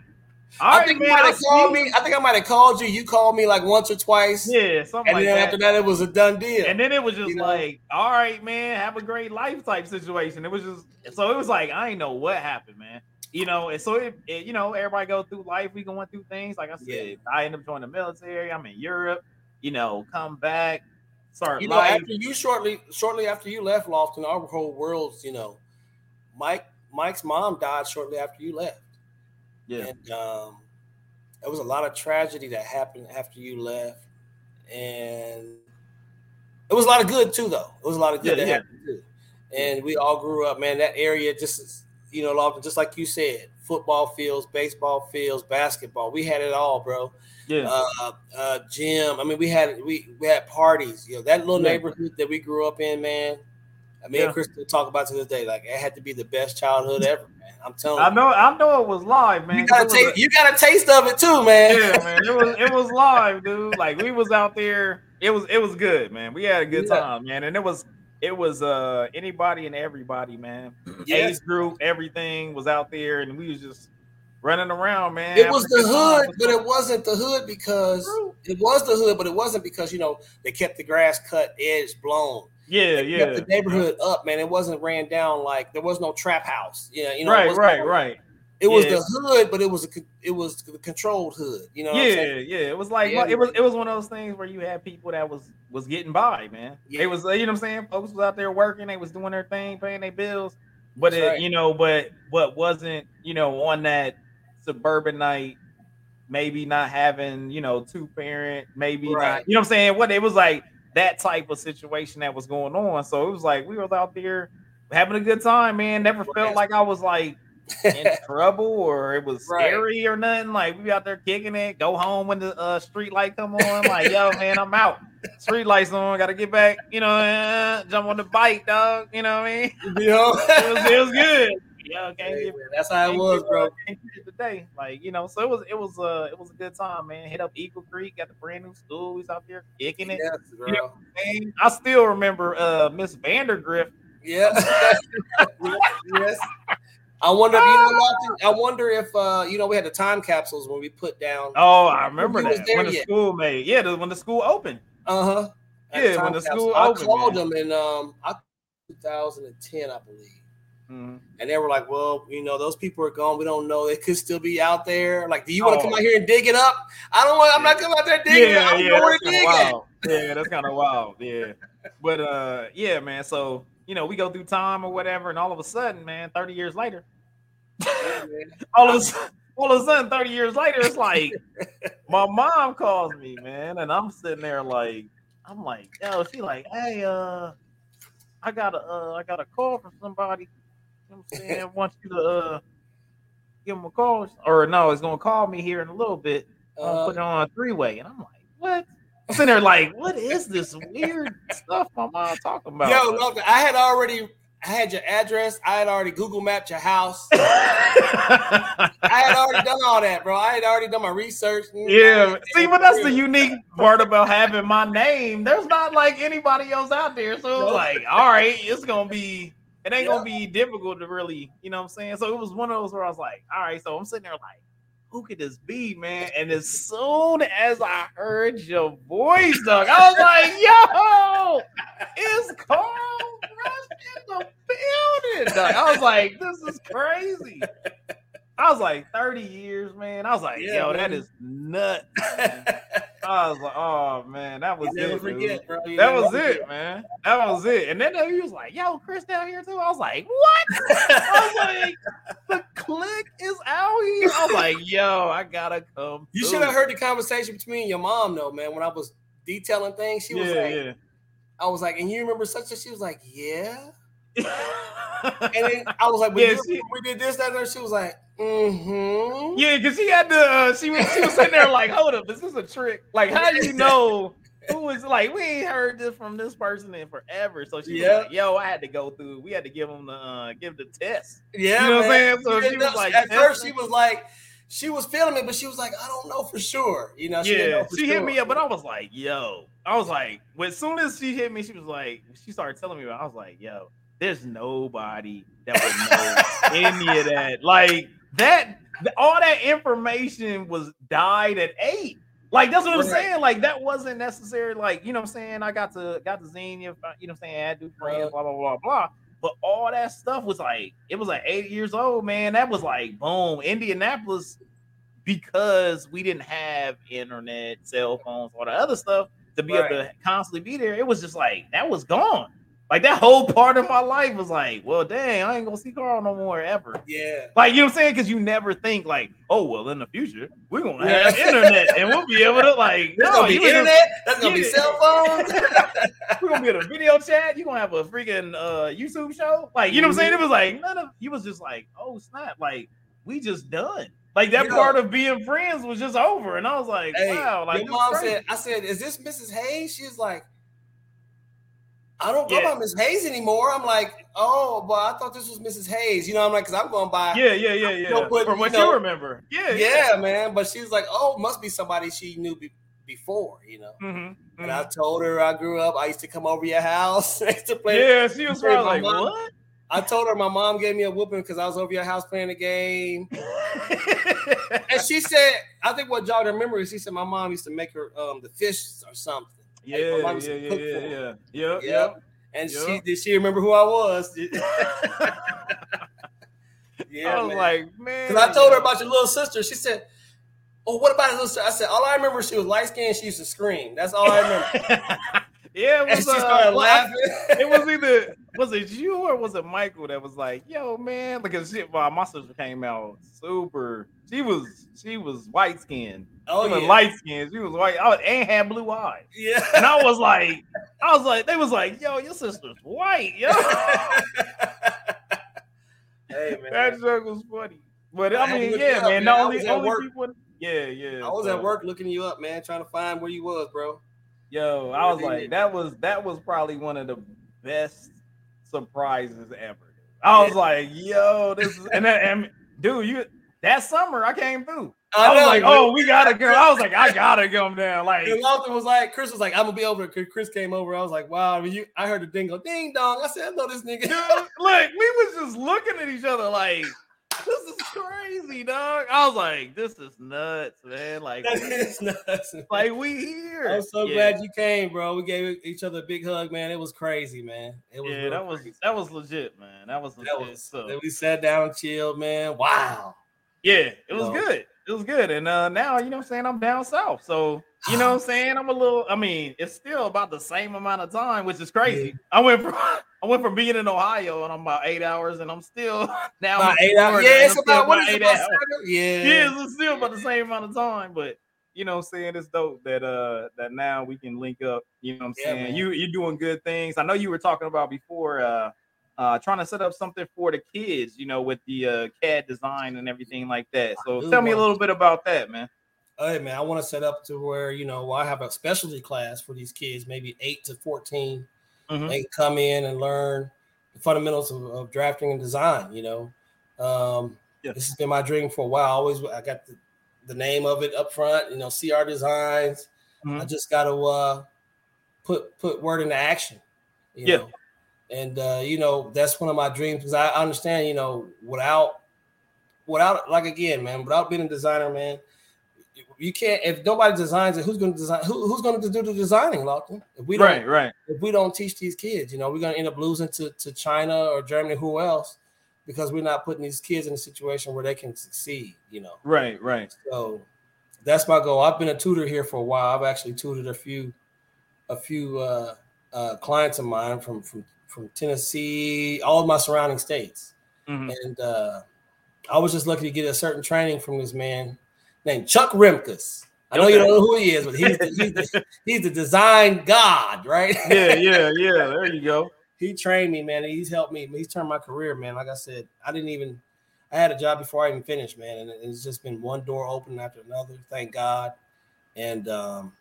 I think man, you might have called me. I think I might have called you. You called me like once or twice. Yeah, something. And like then that. after that, it was a done deal. And then it was just you like, know? all right, man, have a great life type situation. It was just so it was like I ain't know what happened, man. You know, and so it, it you know, everybody go through life. We going through things. Like I said, yeah. I end up joining the military. I'm in Europe you know, come back, start. You know, life. after you shortly, shortly after you left Lofton, our whole world's, you know, Mike, Mike's mom died shortly after you left. Yeah, and um, there was a lot of tragedy that happened after you left, and it was a lot of good too, though. It was a lot of good yeah, that yeah. happened too. And we all grew up, man. That area just, you know, Lofton, just like you said, football fields, baseball fields, basketball. We had it all, bro. Yeah. Uh, uh, gym. I mean, we had we we had parties. You know, that little yeah. neighborhood that we grew up in, man. I mean, yeah. Chris talk about to this day, like it had to be the best childhood ever, man. I'm telling I know, I know it was live, man. You got a taste. You got a taste of it too, man. Yeah, man. It was it was live, dude. Like we was out there. It was it was good, man. We had a good yeah. time, man. And it was it was uh anybody and everybody, man. Yes. Age group, everything was out there, and we was just running around, man. It was the hood, but it wasn't the hood because it was the hood, but it wasn't because you know they kept the grass cut, edge blown. Yeah, they yeah. Kept the neighborhood up, man. It wasn't ran down like there was no trap house. Yeah, you know. Right, right, right. It was the hood, but it was a it was the controlled hood. You know. yeah, yeah. It was like yeah. it was it was one of those things where you had people that was was getting by, man. Yeah. It was you know what I'm saying. Folks was out there working. They was doing their thing, paying their bills. But it, right. you know, but but wasn't you know on that suburbanite, maybe not having, you know, two parent, maybe right. not, you know what I'm saying? What it was like that type of situation that was going on. So it was like we was out there having a good time, man. Never right. felt like I was like in trouble or it was scary or nothing. Like we out there kicking it, go home when the uh, street light come on. Like, yo, man, I'm out. Street lights on, gotta get back, you know, uh, jump on the bike, dog. You know what I mean? You know? it, was, it was good yeah, hey, that's how it was, bro. Today, like you know, so it was it was uh it was a good time, man. Hit up Eagle Creek, got the brand new school. He's out there kicking it. Yes. You know I still remember uh Miss Vandergrift. Yeah. yes. I wonder if you know, I wonder if uh, you know we had the time capsules when we put down. Oh, I remember that when the yet. school made. Yeah, the, when the school opened. Uh huh. Yeah, when the school I opened. I called man. them in um 2010, I believe. Mm-hmm. And they were like, "Well, you know, those people are gone. We don't know. They could still be out there. Like, do you want to oh. come out here and dig it up? I don't want. I'm not coming out there digging. Yeah, it. yeah, that's kind of wild. Yeah, that's kind of wild. Yeah, but uh, yeah, man. So you know, we go through time or whatever, and all of a sudden, man, 30 years later, all of a sudden, all of a sudden, 30 years later, it's like my mom calls me, man, and I'm sitting there like, I'm like, yo, she like, hey, uh, I got a, uh, I got a call from somebody you know what I'm saying? wants you to uh, give him a call, or no, he's gonna call me here in a little bit. Uh, put it on a three way, and I'm like, what? I'm sitting there like, what is this weird stuff my mom talking about? Yo, look, I had already I had your address. I had already Google mapped your house. I had already done all that, bro. I had already done my research. Mm, yeah. See, but that's the unique part about having my name. There's not like anybody else out there. So it's like, all right, it's gonna be it ain't yeah. gonna be difficult to really, you know what I'm saying? So it was one of those where I was like, all right, so I'm sitting there like, who could this be, man? And as soon as I heard your voice, dog, I was like, yo, it's Carl Rush in the building, dog. I was like, this is crazy. I was like 30 years, man. I was like, yeah, yo, man. that is nuts. I was like, oh man, that was it. Forget, that was it, man. That was it. And then he was like, yo, Chris down here too. I was like, what? I was like, the click is out here. I was like, yo, I gotta come. You should have heard the conversation between your mom, though, man, when I was detailing things. She was yeah, like, yeah. I was like, and you remember such a she was like, yeah. and then I was like, yeah, she, we did this, that, and she was like, mm-hmm. Yeah, because she had to, uh, she, was, she was sitting there like, hold up, is this a trick? Like, how do you know who was like, we ain't heard this from this person in forever. So she yeah. was like, yo, I had to go through, we had to give them the, uh, give the test. Yeah. You know man. what I'm saying? So yeah, she was like, at first she was like, she was feeling it, but she was like, I don't know for sure. You know, she yeah, she sure. hit me up, but I was like, yo, I was like, as soon as she hit me, she was like, she started telling me about, I was like, yo, there's nobody that would know any of that. Like that, all that information was died at eight. Like that's what I'm saying. Like that wasn't necessary. Like you know what I'm saying. I got to got to Xenia. You know what I'm saying. I had to uh-huh. friends. Blah blah blah blah. But all that stuff was like it was like eight years old, man. That was like boom, Indianapolis, because we didn't have internet, cell phones, all the other stuff to be right. able to constantly be there. It was just like that was gone. Like that whole part of my life was like, well, dang, I ain't gonna see Carl no more ever. Yeah. Like you know what I'm saying? Because you never think like, oh well, in the future we're gonna have yeah. internet and we'll be able to like, no, gonna be internet. That's gonna be cell phones. we're gonna be able to video chat. You gonna have a freaking uh, YouTube show? Like you know what I'm saying? It was like none of. You was just like, oh snap, like we just done. Like that you part know, of being friends was just over, and I was like, hey, wow. Like your mom said, I said, is this Mrs. Hayes? She's like I don't go yeah. by Miss Hayes anymore. I'm like, oh, but I thought this was Mrs. Hayes. You know, I'm like, because I'm going by. Yeah, yeah, yeah, yeah. From what you, know, you remember. Yeah, yeah, yeah, man. But she was like, oh, must be somebody she knew be- before, you know. Mm-hmm, mm-hmm. And I told her I grew up. I used to come over your house. to play. Yeah, she was probably like, mom. what? I told her my mom gave me a whooping because I was over your house playing a game. and she said, I think what y'all remember is she said my mom used to make her um the fish or something. Yeah, yeah, yeah, yeah, yeah, yeah, yeah. And yep. she did she remember who I was? yeah, I was man. like, man. Because I told her about your little sister. She said, "Oh, what about his little sister?" I said, "All I remember, she was light skinned. She used to scream. That's all I remember." Yeah, it was. And she started uh, laughing. it was either was it you or was it Michael that was like, "Yo, man," because shit. Well, my sister came out super. She was she was white skinned. Oh she yeah, light skinned. She was white. I was, and had blue eyes. Yeah, and I was like, I was like, they was like, "Yo, your sister's white." Yo. hey man, that joke was funny. But I, I mean, yeah, up, man. Not only, only people. Yeah, yeah. I was so. at work looking you up, man, trying to find where you was, bro. Yo, I was like, that was that was probably one of the best surprises ever. I was like, yo, this is and, that, and dude, you that summer I came through. I, I was like, oh, we gotta go. I was like, I gotta come down. Like, and Lawson was like, Chris was like, I'm gonna be over. Chris came over. I was like, wow. I mean, you, I heard the dingo, ding dong. I said, I know this nigga. Dude, look, we was just looking at each other like, this is crazy, dog. I was like, this is nuts, man. Like, it's nuts. Like, we here. I'm so yeah. glad you came, bro. We gave each other a big hug, man. It was crazy, man. It was yeah, that was crazy. that was legit, man. That was legit. That was, so. Then we sat down, chilled, man. Wow. Yeah, it was good. It was good. And uh now, you know I'm saying, I'm down south. So you know what I'm saying? I'm a little, I mean, it's still about the same amount of time, which is crazy. Yeah. I went from I went from being in Ohio and I'm about eight hours and I'm still now about eight hours. Yeah, it's about what is it about Yeah. Yeah, it's still about the same amount of time, but you know what I'm saying? It's dope that uh that now we can link up. You know what I'm yeah, saying? Man. You you're doing good things. I know you were talking about before uh uh trying to set up something for the kids, you know, with the uh CAD design and everything like that. So tell me a little bit about that, man. Hey man, I want to set up to where you know I have a specialty class for these kids, maybe eight to 14 Mm-hmm. They come in and learn the fundamentals of, of drafting and design. You know, um, yeah. this has been my dream for a while. I always I got the, the name of it up front. You know, CR Designs. Mm-hmm. I just got to uh, put put word into action. yeah. Know? And uh, you know that's one of my dreams because I understand. You know, without without like again, man, without being a designer, man, you can't if nobody designs it who's going to design who, who's going to do the designing Lawton? if we don't right right if we don't teach these kids you know we're going to end up losing to, to china or germany who else because we're not putting these kids in a situation where they can succeed you know right right so that's my goal i've been a tutor here for a while i've actually tutored a few a few uh, uh, clients of mine from from from tennessee all of my surrounding states mm-hmm. and uh, i was just lucky to get a certain training from this man named Chuck Remkus. I know okay. you don't know who he is, but he's the, he's, the, he's the design god, right? yeah, yeah, yeah. There you go. he trained me, man. He's helped me. He's turned my career, man. Like I said, I didn't even. I had a job before I even finished, man, and it's just been one door open after another. Thank God, and um,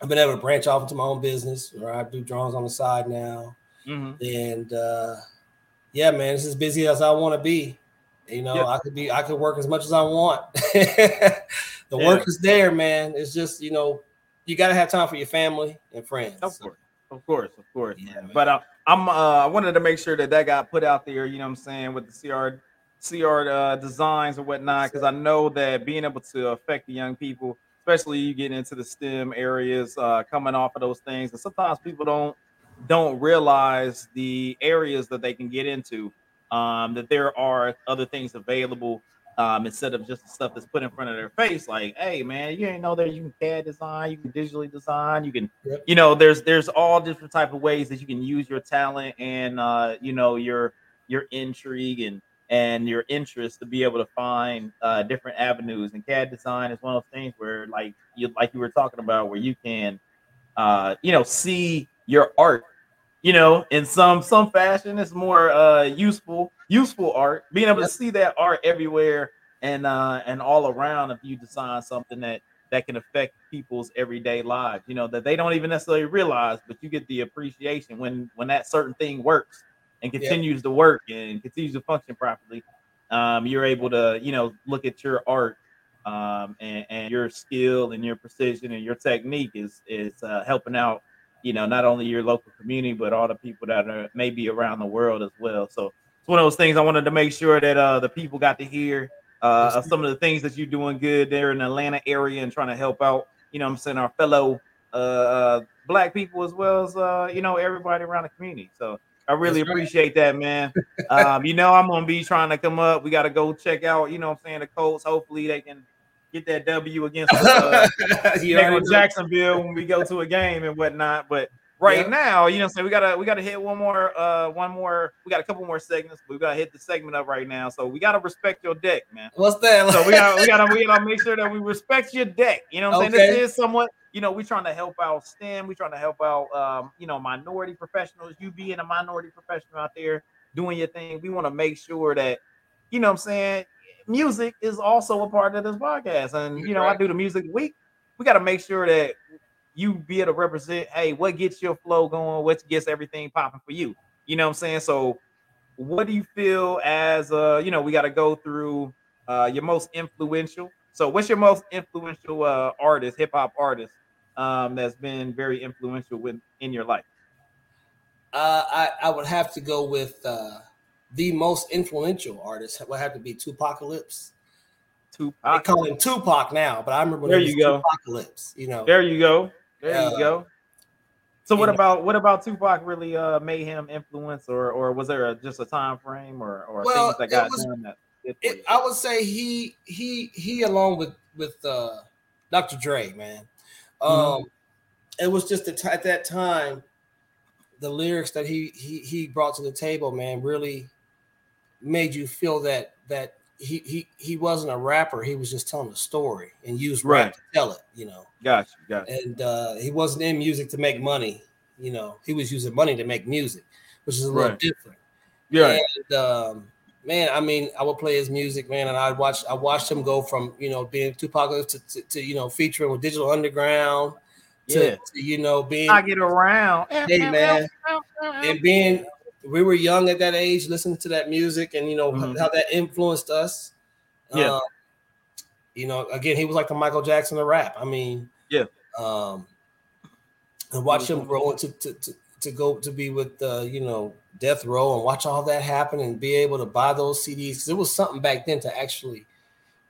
I've been able to branch off into my own business, where I do drawings on the side now, mm-hmm. and uh, yeah, man, it's as busy as I want to be. You know, yep. I could be, I could work as much as I want. the yeah. work is there, man. It's just, you know, you got to have time for your family and friends. Of course, of course, of course. Yeah, but uh, I'm, uh, I wanted to make sure that that got put out there. You know, what I'm saying with the CR, CR uh, designs and whatnot, because I know that being able to affect the young people, especially you getting into the STEM areas, uh, coming off of those things, and sometimes people don't don't realize the areas that they can get into um, that there are other things available um, instead of just the stuff that's put in front of their face. Like, hey, man, you ain't know that you can CAD design, you can digitally design, you can, yep. you know, there's there's all different type of ways that you can use your talent and uh, you know your your intrigue and and your interest to be able to find uh, different avenues. And CAD design is one of those things where, like you like you were talking about, where you can, uh, you know, see your art you know, in some some fashion, it's more uh useful, useful art. Being able to see that art everywhere and uh and all around if you design something that that can affect people's everyday lives, you know, that they don't even necessarily realize, but you get the appreciation when when that certain thing works and continues to work and continues to function properly. Um, you're able to, you know, look at your art um, and, and your skill and your precision and your technique is is uh, helping out you know, not only your local community, but all the people that are maybe around the world as well. So it's one of those things I wanted to make sure that uh, the people got to hear uh, some of the things that you're doing good there in the Atlanta area and trying to help out, you know I'm saying, our fellow uh, uh, black people as well as, uh, you know, everybody around the community. So I really That's appreciate right. that, man. um, you know, I'm going to be trying to come up. We got to go check out, you know I'm saying, the Colts. Hopefully they can get that W against uh, Jacksonville when we go to a game and whatnot. But right yeah. now, you know, so we gotta we gotta hit one more uh one more. We got a couple more segments, but we gotta hit the segment up right now. So we gotta respect your deck, man. What's that? So we gotta we gotta we gotta make sure that we respect your deck. You know what I'm okay. saying? This is somewhat. You know, we're trying to help out STEM. We're trying to help out, um, you know, minority professionals. You being a minority professional out there doing your thing, we want to make sure that, you know, what I'm saying music is also a part of this podcast. And you know, right. I do the music week. We got to make sure that you be able to represent, hey, what gets your flow going, what gets everything popping for you. You know what I'm saying? So what do you feel as uh, you know, we got to go through uh your most influential. So what's your most influential uh artist, hip hop artist, um, that's been very influential with in your life? Uh I, I would have to go with uh the most influential artist would have to be Tupacalypse. Tupac. They call him Tupac now, but I remember there you go. Tupacalypse. You know, there you go. There uh, you go. So what know. about what about Tupac really uh, made him influence, or or was there a, just a time frame, or or Well, things that got was- done that? it. I would say he he he along with with uh, Dr. Dre, man. Um, Mhm. it was just the at that time, the lyrics that he he he brought to the table, man, really made you feel that that he he he wasn't a rapper. He was just telling a story and used rap Right. to tell it, you know. Got you, got you. And uh, he wasn't in music to make money, you know. He was using money to make music, which is a little Right. different. Yeah, And um, man, I mean, I would play his music, man, and I watched I watched him go from you know being Tupac to, to, to you know featuring with Digital Underground to, Yeah. to, you know being I get around. Hey, man. and being we were young at that age, listening to that music, and you know Mhm. how that influenced us. Yeah. Um, you know, again, he was like the Michael Jackson of rap. I mean, Yeah. Um, and watch him grow into to, to, to go to be with uh, you know Death Row and watch all that happen and be able to buy those CDs. 'Cause It was something back then to actually.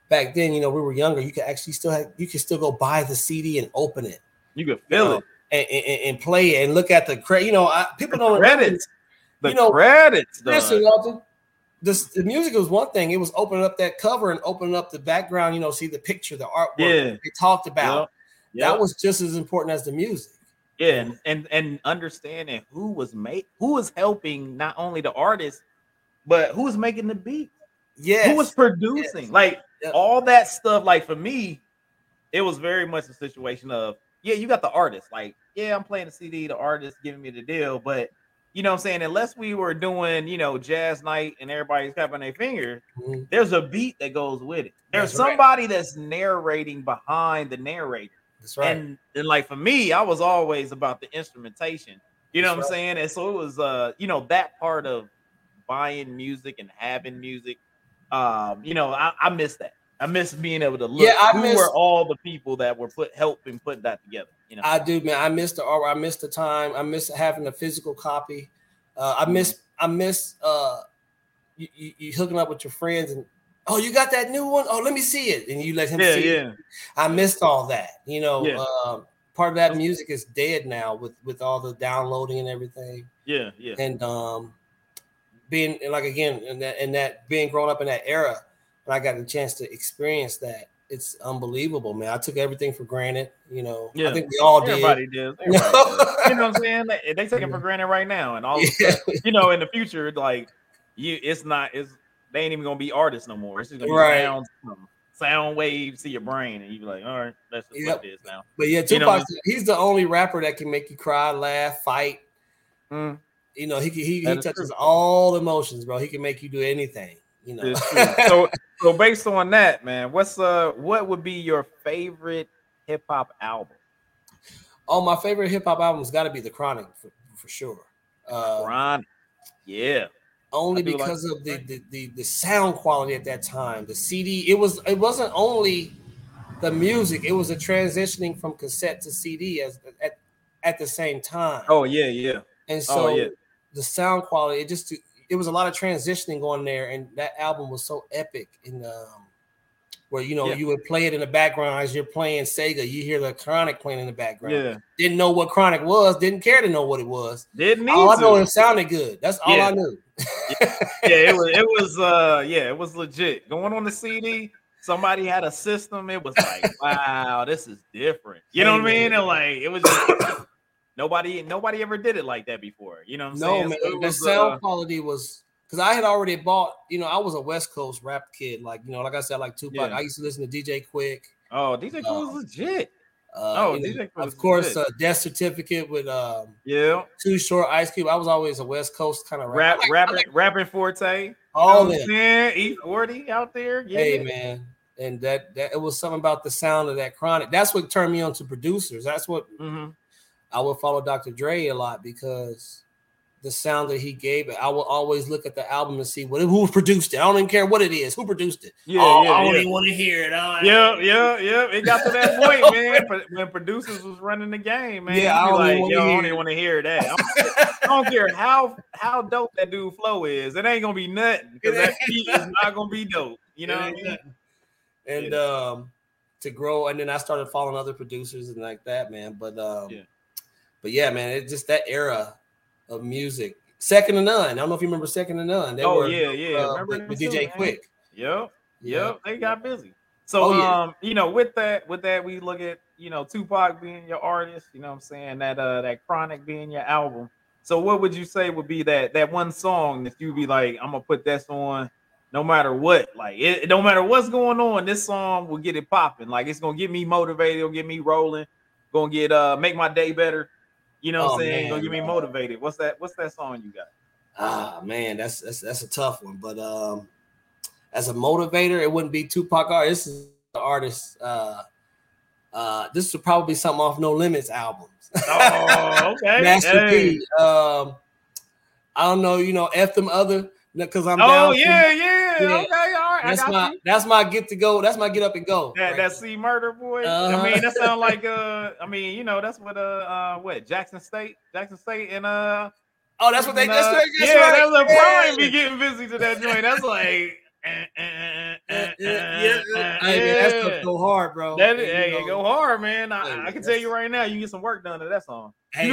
Back then, you know, we were younger. You could actually still have you could still go buy the CD and open it You could feel know, it. and, and, and play it and look at the credit. You know, I, people don't Credits. The You know, credits. Listen, Walter, this the music was one thing. It was opening up that cover and opening up the background. You know, see the picture, the artwork Yeah. they talked about. Yep, yep. That was just as important as the music. Yeah, and, and and understanding who was make who was helping not only the artist, but who was making the beat, Yeah, who was producing, Yes. like Yep. all that stuff. Like for me, it was very much a situation of yeah, you got the artist, like yeah, I'm playing the CD, the artist giving me the deal, but you know what I'm saying, unless we were doing you know jazz night and everybody's tapping their fingers, Mhm. there's a beat that goes with it. There's That's right. somebody that's narrating behind the narrator. That's right. And and like for me, I was always about the instrumentation. You know That's what I'm right. saying? And so it was uh, you know, that part of buying music and having music. Um, you know, I, I miss that. I miss being able to look Yeah, I who miss- were all the people that were put helping put that together. You know, I do, man. I miss the art. I miss the time. I miss having a physical copy. Uh, I miss. I miss. Uh, you, you, you hooking up with your friends and oh, you got that new one? Oh, let me see it, and you let him yeah, see it. I missed all that. You know, Yeah. um, part of that music is dead now with with all the downloading and everything. Yeah, yeah. And um, being and like again, in that and that being grown up in that era, when I got the chance to experience that, it's unbelievable, man. I took everything for granted. You know, Yeah. I think we all did. Everybody does. Everybody does. You know what I'm saying? They, they take it for granted right now, and all Yeah. sudden, you know, in the future, like you, it's not. It's they ain't even gonna be artists no more. It's just gonna be sound, sound waves to your brain, and you be like, all right, that's just Yep. what it is now. But yeah, You know- Tupac, he's the only rapper that can make you cry, laugh, fight. Mm, You know, he he, he touches true. all emotions, bro. He can make you do anything. You know, so, so based on that, man, what's uh, what would be your favorite hip hop album? oh, my favorite hip hop album's got to be The Chronic for, for sure. Uh, Ron, yeah, only do like because of the, the the the sound quality at that time. The CD, it was it wasn't only the music; it was a transitioning from cassette to CD as at at the same time. oh yeah, yeah, and so oh, yeah. the sound quality, it just it was a lot of transitioning going there, and that album was so epic. In um, where you know Yeah. you would play it in the background as you're playing Sega, you hear the Chronic playing in the background. yeah. Didn't know what Chronic was, didn't care to know what it was. Didn't need All I know to. it sounded good. That's all Yeah. I knew. yeah, it was it was uh yeah, it was legit. Going on the CD, somebody had a system. It was like, wow, this is different. You know what I mean? And like it was just nobody nobody ever did it like that before. You know what I'm no saying? man, So the sound uh, quality was because I had already bought. You know, I was a West Coast rap kid. Like you know, like I said, like Tupac. Yeah. I used to listen to DJ Quik. oh, DJ Cool was legit. Uh, Oh, you know, DJ Quik of course, uh, Death Certificate with um, Yeah. Too Short, Ice Cube. I was always a West Coast kind of Rap, rap. rapping, rapping Forte. all you know in. what I'm saying? E40 out there. Yeah. Hey man, and that that it was something about the sound of that chronic. That's what turned me on to producers. That's what Mhm. I would follow Dr. Dre a lot because the sound that he gave it, I will always look at the album and see what who produced it. I don't even care what it is, who produced it. Yeah, oh, yeah I don't yeah. even want to hear it. yeah, yeah, yeah. It got to that point, man. When producers was running the game, man. Yeah, I don't like, yo, I don't even want to hear that. I don't care how how dope that dude flow is. It ain't gonna be nothing because that beat is not gonna be dope. You know. what And yeah. um, to grow, and then I started following other producers and like that, man. But um, yeah. But yeah, man, it's just that era of music. Second to none. I don't know if you remember Second to None. They oh were, yeah, yeah. Uh, remember with, DJ Quik. Yep, yep. They got busy. So oh, yeah. um, you know, with that, with that, we look at you know Tupac being your artist. You know, what I'm saying that uh that Chronic being your album. So what would you say would be that that one song that you'd be like, I'm gonna put this on no matter what. Like it, no matter what's going on, this song will get it popping. Like it's gonna get me motivated, it'll get me rolling, gonna get uh make my day better. You know what oh, I'm saying? Man. Gonna get me motivated. What's that? What's that song you got? Ah man, that's that's that's a tough one. But um as a motivator, it wouldn't be Tupac art. This is the artist. Uh uh this would probably be something off No Limits albums. Oh, okay. Master hey. P. Um I don't know, you know, F them other because I'm. Oh yeah, yeah, yeah, Okay, right. That's my you. that's my get to go. That's my get up and go. That right. that C-Murder boy. Uh-huh. I mean, that sounds like uh. I mean, you know, that's what uh, uh what Jackson State, Jackson State, and uh. Oh, that's what they. That's, uh, that's yeah, right. that's a prime be getting busy to that joint. That's like. Uh, yeah, yeah. that's go hard, bro. That is, hey, go hard, man. I, I can tell you right now, you can get some work done to that song. Hey,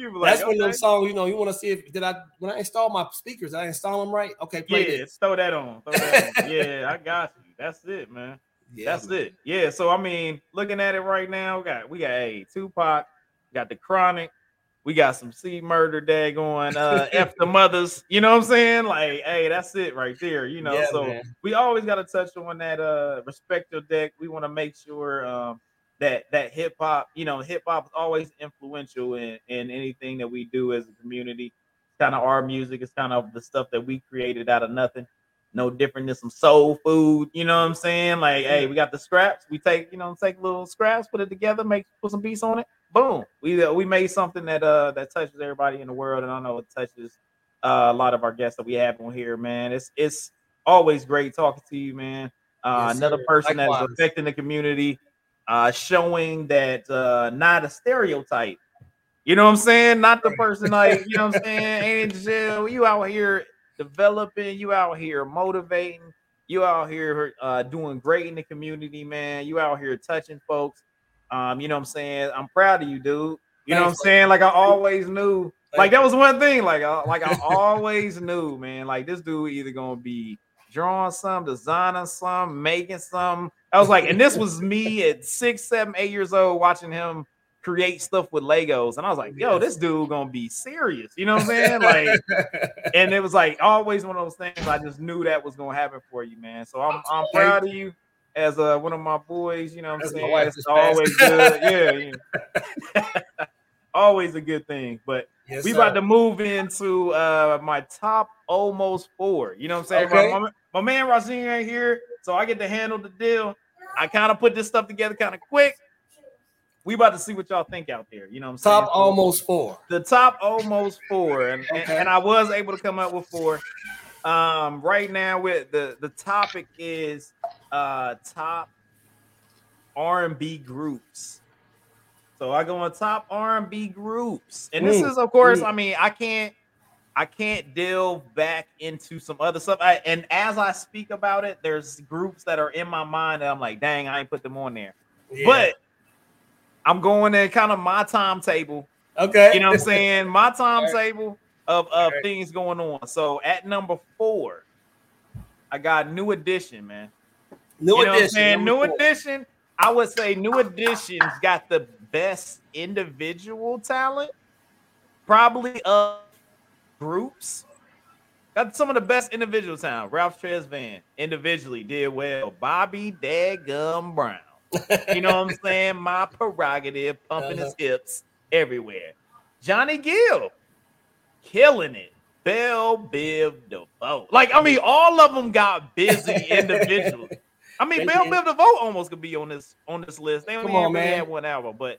you like, That's okay. one of those songs, you know, you want to see if did I when I install my speakers, I install them right. Okay, play yeah, this. throw that on. Throw that on. yeah, I got you. That's it, man. Yeah, That's man. it. Yeah. So I mean, looking at it right now, we got we got a Tupac, got the Chronic, we got some C Murder day going, uh, F the mothers. You know what I'm saying? Like, hey, that's it right there. You know, yeah, so man. we always got to touch on that. Uh, respect your deck. We want to make sure um that that hip hop, you know, hip hop is always influential in, in anything that we do as a community. It's kind of our music, it's kind of the stuff that we created out of nothing. No different than some soul food, you know what I'm saying? Like, hey, we got the scraps. We take, you know, take little scraps, put it together, make put some beats on it. Boom. We uh, we made something that uh that touches everybody in the world, and I know it touches uh, a lot of our guests that we have on here, man. It's it's always great talking to you, man. Uh, yes, another person that is affecting the community uh, showing that uh, not a stereotype. You know what I'm saying? Not the person like, you know what I'm saying? Angel, you out here developing, you out here motivating, you out here uh, doing great in the community, man. You out here touching folks. Um, you know what I'm saying? I'm proud of you, dude. You know what I'm saying? Like I always knew. Like that was one thing. Like, uh, like I always knew, man. Like this dude either gonna be drawing some, designing some, making some. I was like, and this was me at six, seven, eight years old watching him create stuff with Legos. And I was like, yo, this dude gonna be serious. You know what I'm saying? Like, and it was like always one of those things. I just knew that was gonna happen for you, man. So I'm I'm proud of you as uh one of my boys, you know what I'm saying? It's always good. yeah, yeah. always a good thing. But yes, we sir. about to move into uh my top almost four. You know what I'm saying? Okay. My, my man Rosine ain't here, so I get to handle the deal. I kind of put this stuff together kind of quick. We about to see what y'all think out there. You know what I'm saying? Top almost four. The top almost four. And, okay. and, and I was able to come up with four. Um, right now with the the topic is uh top R&B groups. So I go on top R&B groups. And this mm. is of course, mm. I mean, I can't I can't delve back into some other stuff. I, and as I speak about it, there's groups that are in my mind that I'm like, dang, I ain't put them on there. Yeah. But I'm going in kind of my timetable. Okay. You know what I'm saying? My timetable of, of right. things going on. So at number four, I got New Edition, man. New you know Edition. New four. Edition. I would say New Edition's got the best individual talent, probably of groups. Got some of the best individual talent. Ralph Tresvant individually did well. Bobby Dadgum Brown. You know what I'm saying? My prerogative, pumping uh-huh. his hips everywhere. Johnny Gill, killing it. Bell Biv DeVoe. Like, I mean, all of them got busy individually. I mean, Bell Biv DeVoe almost could be on this on this list. They only on, had one album, but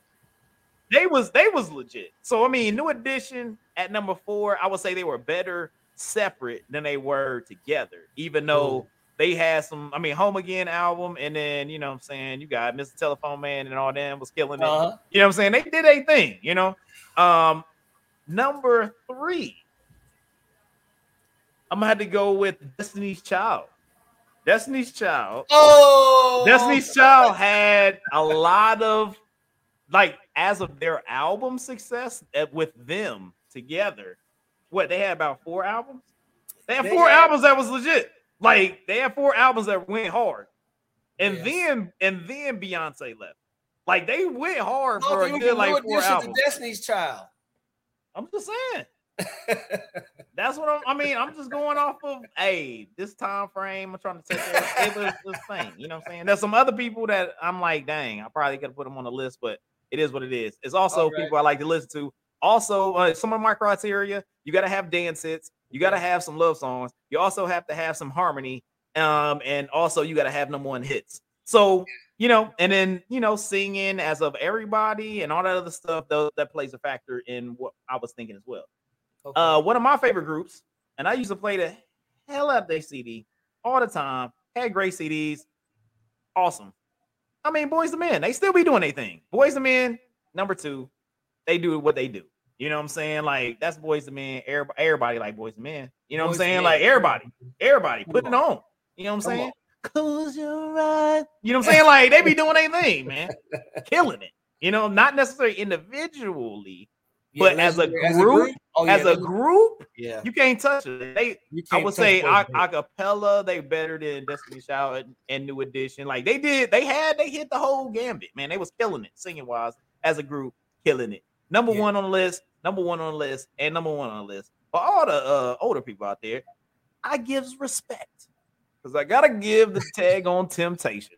they was they was legit. So I mean, New Edition at number four, I would say they were better separate than they were together, even though Ooh. they had some. I mean, Home Again album, and then you know what I'm saying you got Mr. Telephone Man and all them was killing it. Uh-huh. You know what I'm saying? They did a thing, you know. Um, number three, I'm gonna have to go with Destiny's Child. Destiny's Child. Oh, Destiny's Child had a lot of like as of their album success eh, with them together. What they had about four albums? They had they four had, albums that was legit. Like they had four albums that went hard. And yes. then and then Beyonce left. Like they went hard for a good like four albums. Destiny's Child. I'm just saying. That's what I'm. I mean, I'm just going off of hey, this time frame. I'm trying to take it was thing. You know what I'm saying? There's some other people that I'm like, dang, I probably could have put them on the list, but it is what it is. It's also right. people I like to listen to. Also, uh, some of my criteria: you got to have dance hits, you got to have some love songs, you also have to have some harmony, um, and also you got to have number one hits. So you know, and then you know, singing as of everybody and all that other stuff that, that plays a factor in what I was thinking as well. Okay. Uh, one of my favorite groups, and I used to play the hell out of their CD all the time. Had great CDs, awesome. I mean, Boyz II Men, they still be doing their thing. Boyz II Men, number two, they do what they do. You know what I'm saying? Like that's Boyz II Men. Everybody, everybody like Boyz II Men. You know what I'm saying? Like everybody, everybody, put it on. You know what I'm saying? Close your eyes. You know what I'm saying? Like they be doing their thing, man, killing it. You know, not necessarily individually, but as a group, as a group, oh, yeah, as a group yeah. you can't touch it. They, I would say, a, acapella, they better than Destiny Child and, and, New Edition. Like they did, they had, they hit the whole gambit, man. They was killing it, singing wise, as a group, killing it. Number yeah. one on the list, number one on the list, and number one on the list. For all the uh, older people out there, I gives respect because I gotta give the tag on Temptations.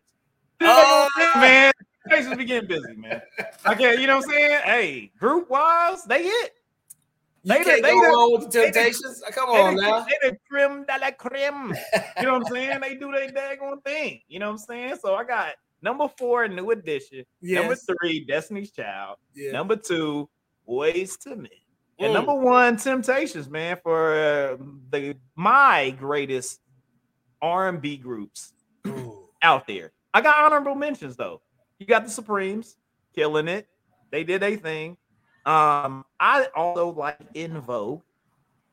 Oh man, Temptations be getting busy, man. Okay, you know what I'm saying? Hey, group wise, they hit. They you can't they, go they, wrong with the Temptations. They, Come on they, now. They the creme de la creme. you know what I'm saying? They do their daggone thing. You know what I'm saying? So I got number four, New Edition. Yes. Number three, Destiny's Child. Yeah. Number two, Boyz II Men. And mm. number one, Temptations, man, for uh, the my greatest R&B groups out there. I got honorable mentions though. You got the Supremes killing it. They did a thing. Um, I also like En Vogue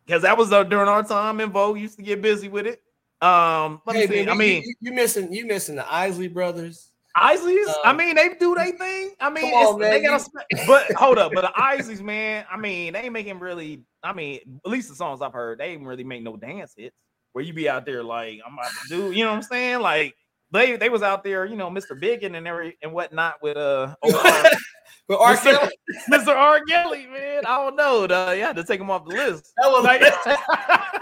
because that was uh, during our time. En Vogue used to get busy with it. Um, let hey, me see. Man, I mean, you, you, missing you missing the Isley brothers. Isleys, um, I mean, they do their thing. I mean, on, they got a, but hold up, but the Isleys, man, I mean, they ain't making really. I mean, at least the songs I've heard, they ain't really make no dance hits where you be out there like I'm about to do, you know what I'm saying? Like they they was out there, you know, Mr. Biggin and every and whatnot with uh with R. Mr. Mr. R. Kelly, man. I don't know. Though. You had to take him off the list. That was like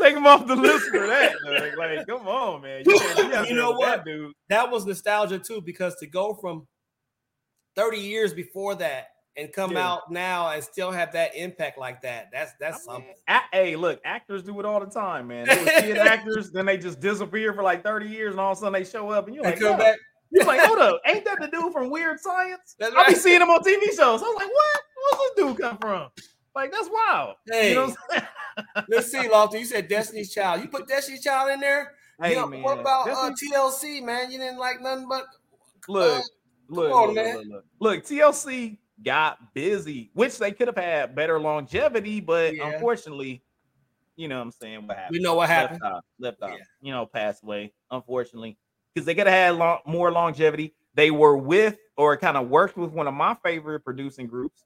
take him off the list for that. Like, like come on, man. You, you, you know what, that, dude? That was nostalgia too, because to go from 30 years before that and come yeah. out now and still have that impact like that. That's that's I mean, something. A- hey, look, actors do it all the time, man. They kid actors, then they just disappear for like 30 years, and all of a sudden they show up, and you're like, come back. You're like, hold up, ain't that the dude from Weird Science? That's I be seeing him on TV shows. I was like, what? Where's this dude come from? Like, that's wild. Hey, you know let's see, Lofton. You said Destiny's Child. You put Destiny's Child in there. Hey, you know, man. What about uh, TLC, man? You didn't like nothing but look, uh, look, on, look, look, look, look, TLC got busy, which they could have had better longevity, but yeah. unfortunately, you know what I'm saying? What happened? We know what happened. Left off, left off yeah. you know, passed away, unfortunately, because they could have had long, more longevity. They were with or kind of worked with one of my favorite producing groups,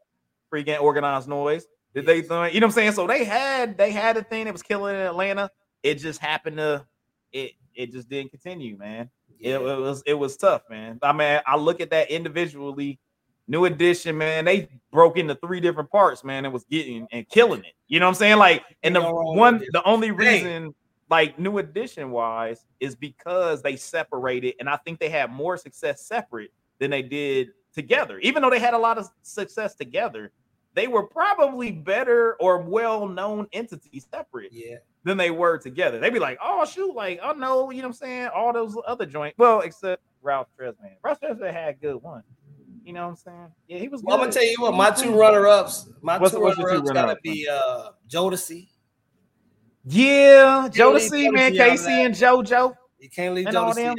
freaking Organized Noise. Did yes. they, you know what I'm saying? So they had they had a thing that was killing in Atlanta. It just happened to it. It just didn't continue, man. Yeah. It, it was it was tough, man. I mean, I look at that individually New Edition, man, they broke into three different parts, man, and was getting and killing it. You know what I'm saying? Like, and the one, the only reason, like, New Edition wise, is because they separated, and I think they had more success separate than they did together. Even though they had a lot of success together, they were probably better or well-known entities separate yeah. than they were together. They'd be like, oh shoot, like, oh no, you know what I'm saying? All those other joints. Well, except Ralph Tresvant. Ralph Tresvant had a good one. You know what I'm saying? Yeah, he was. Well, I'm gonna tell you what. My two runner ups. My what's, two runner ups gotta be uh Jodeci. Yeah, Jodeci, man, K-Ci and JoJo. You can't leave Jodeci out.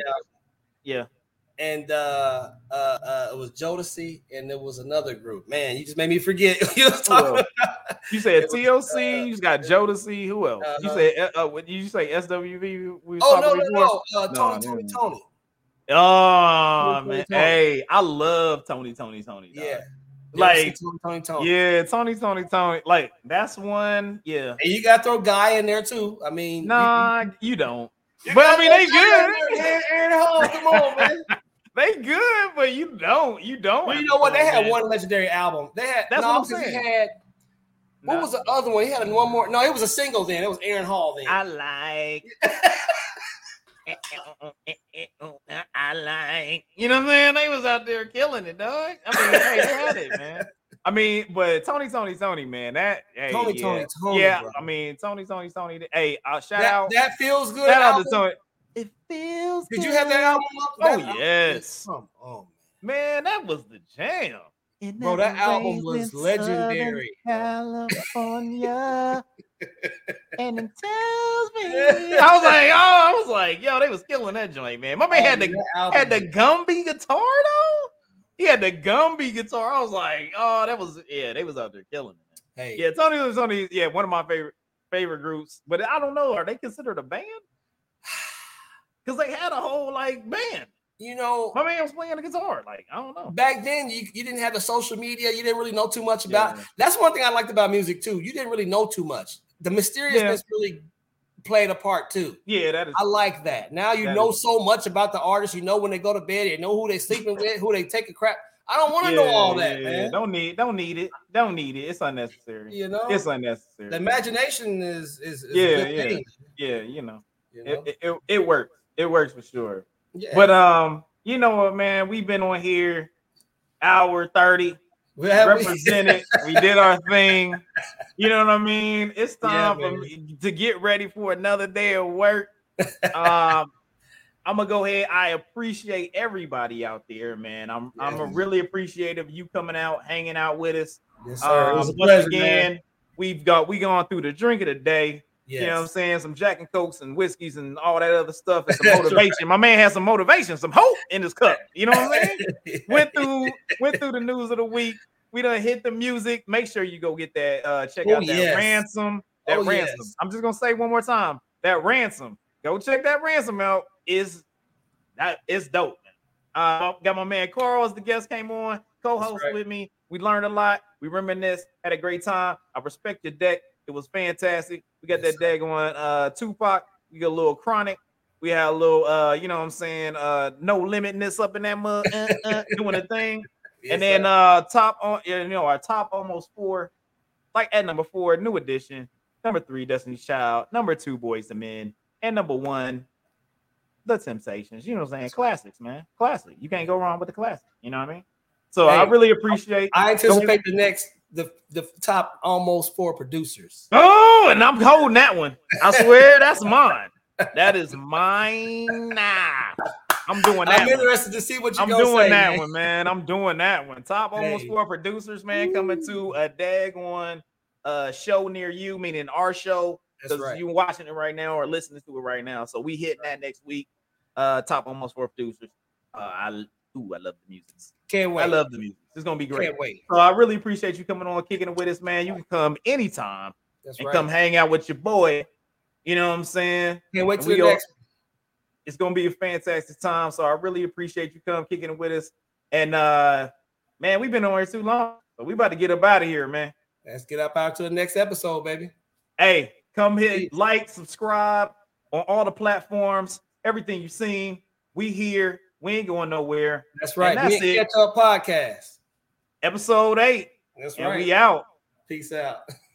Yeah. And uh, uh, uh, it was Jodeci, and there was another group. Man, you just made me forget. you, you said TLC. Was, uh, you just got Jodeci. Who else? Uh-huh. You said uh, uh, you say SWV. We oh no, no, no, uh, Tony, no, Tony, Tony. Oh man, Tony. hey, I love Tony, Tony, Tony. Dog. Yeah. Like Tony, Tony, Tony. Yeah, Tony, Tony, Tony. Like that's one. Yeah. And you gotta throw Guy in there too. I mean, nah, you, you don't. You but I mean, they good. Aaron Hall, come on, man. they good, but you don't. You don't. Well, you know what? They had man. one legendary album. They had. That's no, what I'm saying. He had. What no. was the other one? He had one more. No, it was a single. Then it was Aaron Hall. Then I like. I like, you know what I'm saying? They was out there killing it, dog. I mean, hey, they had it, man. I mean, but Tony, Tony, Tony, man, that hey, Tony, yeah. Tony, Tony, yeah. Bro. I mean, Tony, Tony, Tony. Hey, uh, shout that, out. That feels good. Shout out to Tony. It feels. Did good. you have that album? Up? Oh that yes. Album? Oh man, that was the jam. Bro, that album was legendary. California. And it tells me I was like, oh, I was like, yo, they was killing that joint, man. My man oh, had the had the Gumby guitar though. He had the Gumby guitar. I was like, oh, that was yeah, they was out there killing it. Hey, yeah, Tony was Tony, yeah, one of my favorite favorite groups. But I don't know, are they considered a band? Because they had a whole like band you know, my man was playing the guitar. Like, I don't know. Back then, you, you didn't have the social media. You didn't really know too much about. Yeah. That's one thing I liked about music too. You didn't really know too much. The mysteriousness yeah. really played a part too. Yeah, that is. I like that. Now you know is. so much about the artist. You know when they go to bed. You know who they sleeping with, who they take a crap. I don't want to yeah, know all that, man. Don't need, don't need it. Don't need it. It's unnecessary. You know, it's unnecessary. The imagination is is, is yeah, yeah, thing. yeah. You know, you know? It, it, it works. It works for sure. Yeah. But um, you know what, man? We've been on here hour 30. We represented. we did our thing. You know what I mean? It's time yeah, for me to get ready for another day of work. Um, I'm gonna go ahead. I appreciate everybody out there, man. I'm yeah. I'm really appreciative of you coming out, hanging out with us. Yes, sir. Um, once pleasure, again, man. we've got we gone through the drink of the day. Yes. You know what I'm saying? Some Jack and Cokes and whiskeys and all that other stuff and some motivation. right. My man has some motivation, some hope in his cup. You know what I'm saying? went through went through the news of the week. We done hit the music. Make sure you go get that. Uh, check oh, out that yes. ransom. That oh, ransom. Yes. I'm just gonna say one more time. That ransom. Go check that ransom out. Is that is dope. Uh, got my man Carl as the guest came on, co-host right. with me. We learned a lot. We reminisced, had a great time. I respect your deck. It was fantastic. We got yes, that daggone uh Tupac. We got a little chronic. We had a little uh, you know what I'm saying, uh no limitness up in that mud uh, uh, doing a thing. Yes, and then sir. uh top on you know our top almost four, like at number four, new edition, number three, Destiny's Child, number two, Boyz II Men, and number one, The Temptations. You know what I'm saying? Classics, man. Classic. You can't go wrong with the classic. You know what I mean? So hey, I really appreciate I anticipate the next the the top almost four producers. Oh, and I'm holding that one. I swear that's mine. That is mine. Nah. I'm doing that. I'm interested to see what you're I'm doing say, that man. one, man. I'm doing that one. Top almost hey. four producers, man, coming to a daggone uh show near you, meaning our show. Because right. you're watching it right now or listening to it right now. So we hitting that next week. Uh top almost four producers. Uh I ooh, I love the music. Can't wait. I love the music. It's gonna be great. Can't wait. So I really appreciate you coming on, kicking it with us, man. You can come anytime That's and right. come hang out with your boy. You know what I'm saying? Can't wait till the next. It's gonna be a fantastic time. So I really appreciate you come kicking it with us. And uh man, we've been on here too long. So we about to get up out of here, man. Let's get up out to the next episode, baby. Hey, come hit like, subscribe on all the platforms, everything you've seen. We here. We ain't going nowhere. That's right. And that's we it. Catch our podcast. Episode eight. That's and right. We out. Peace out.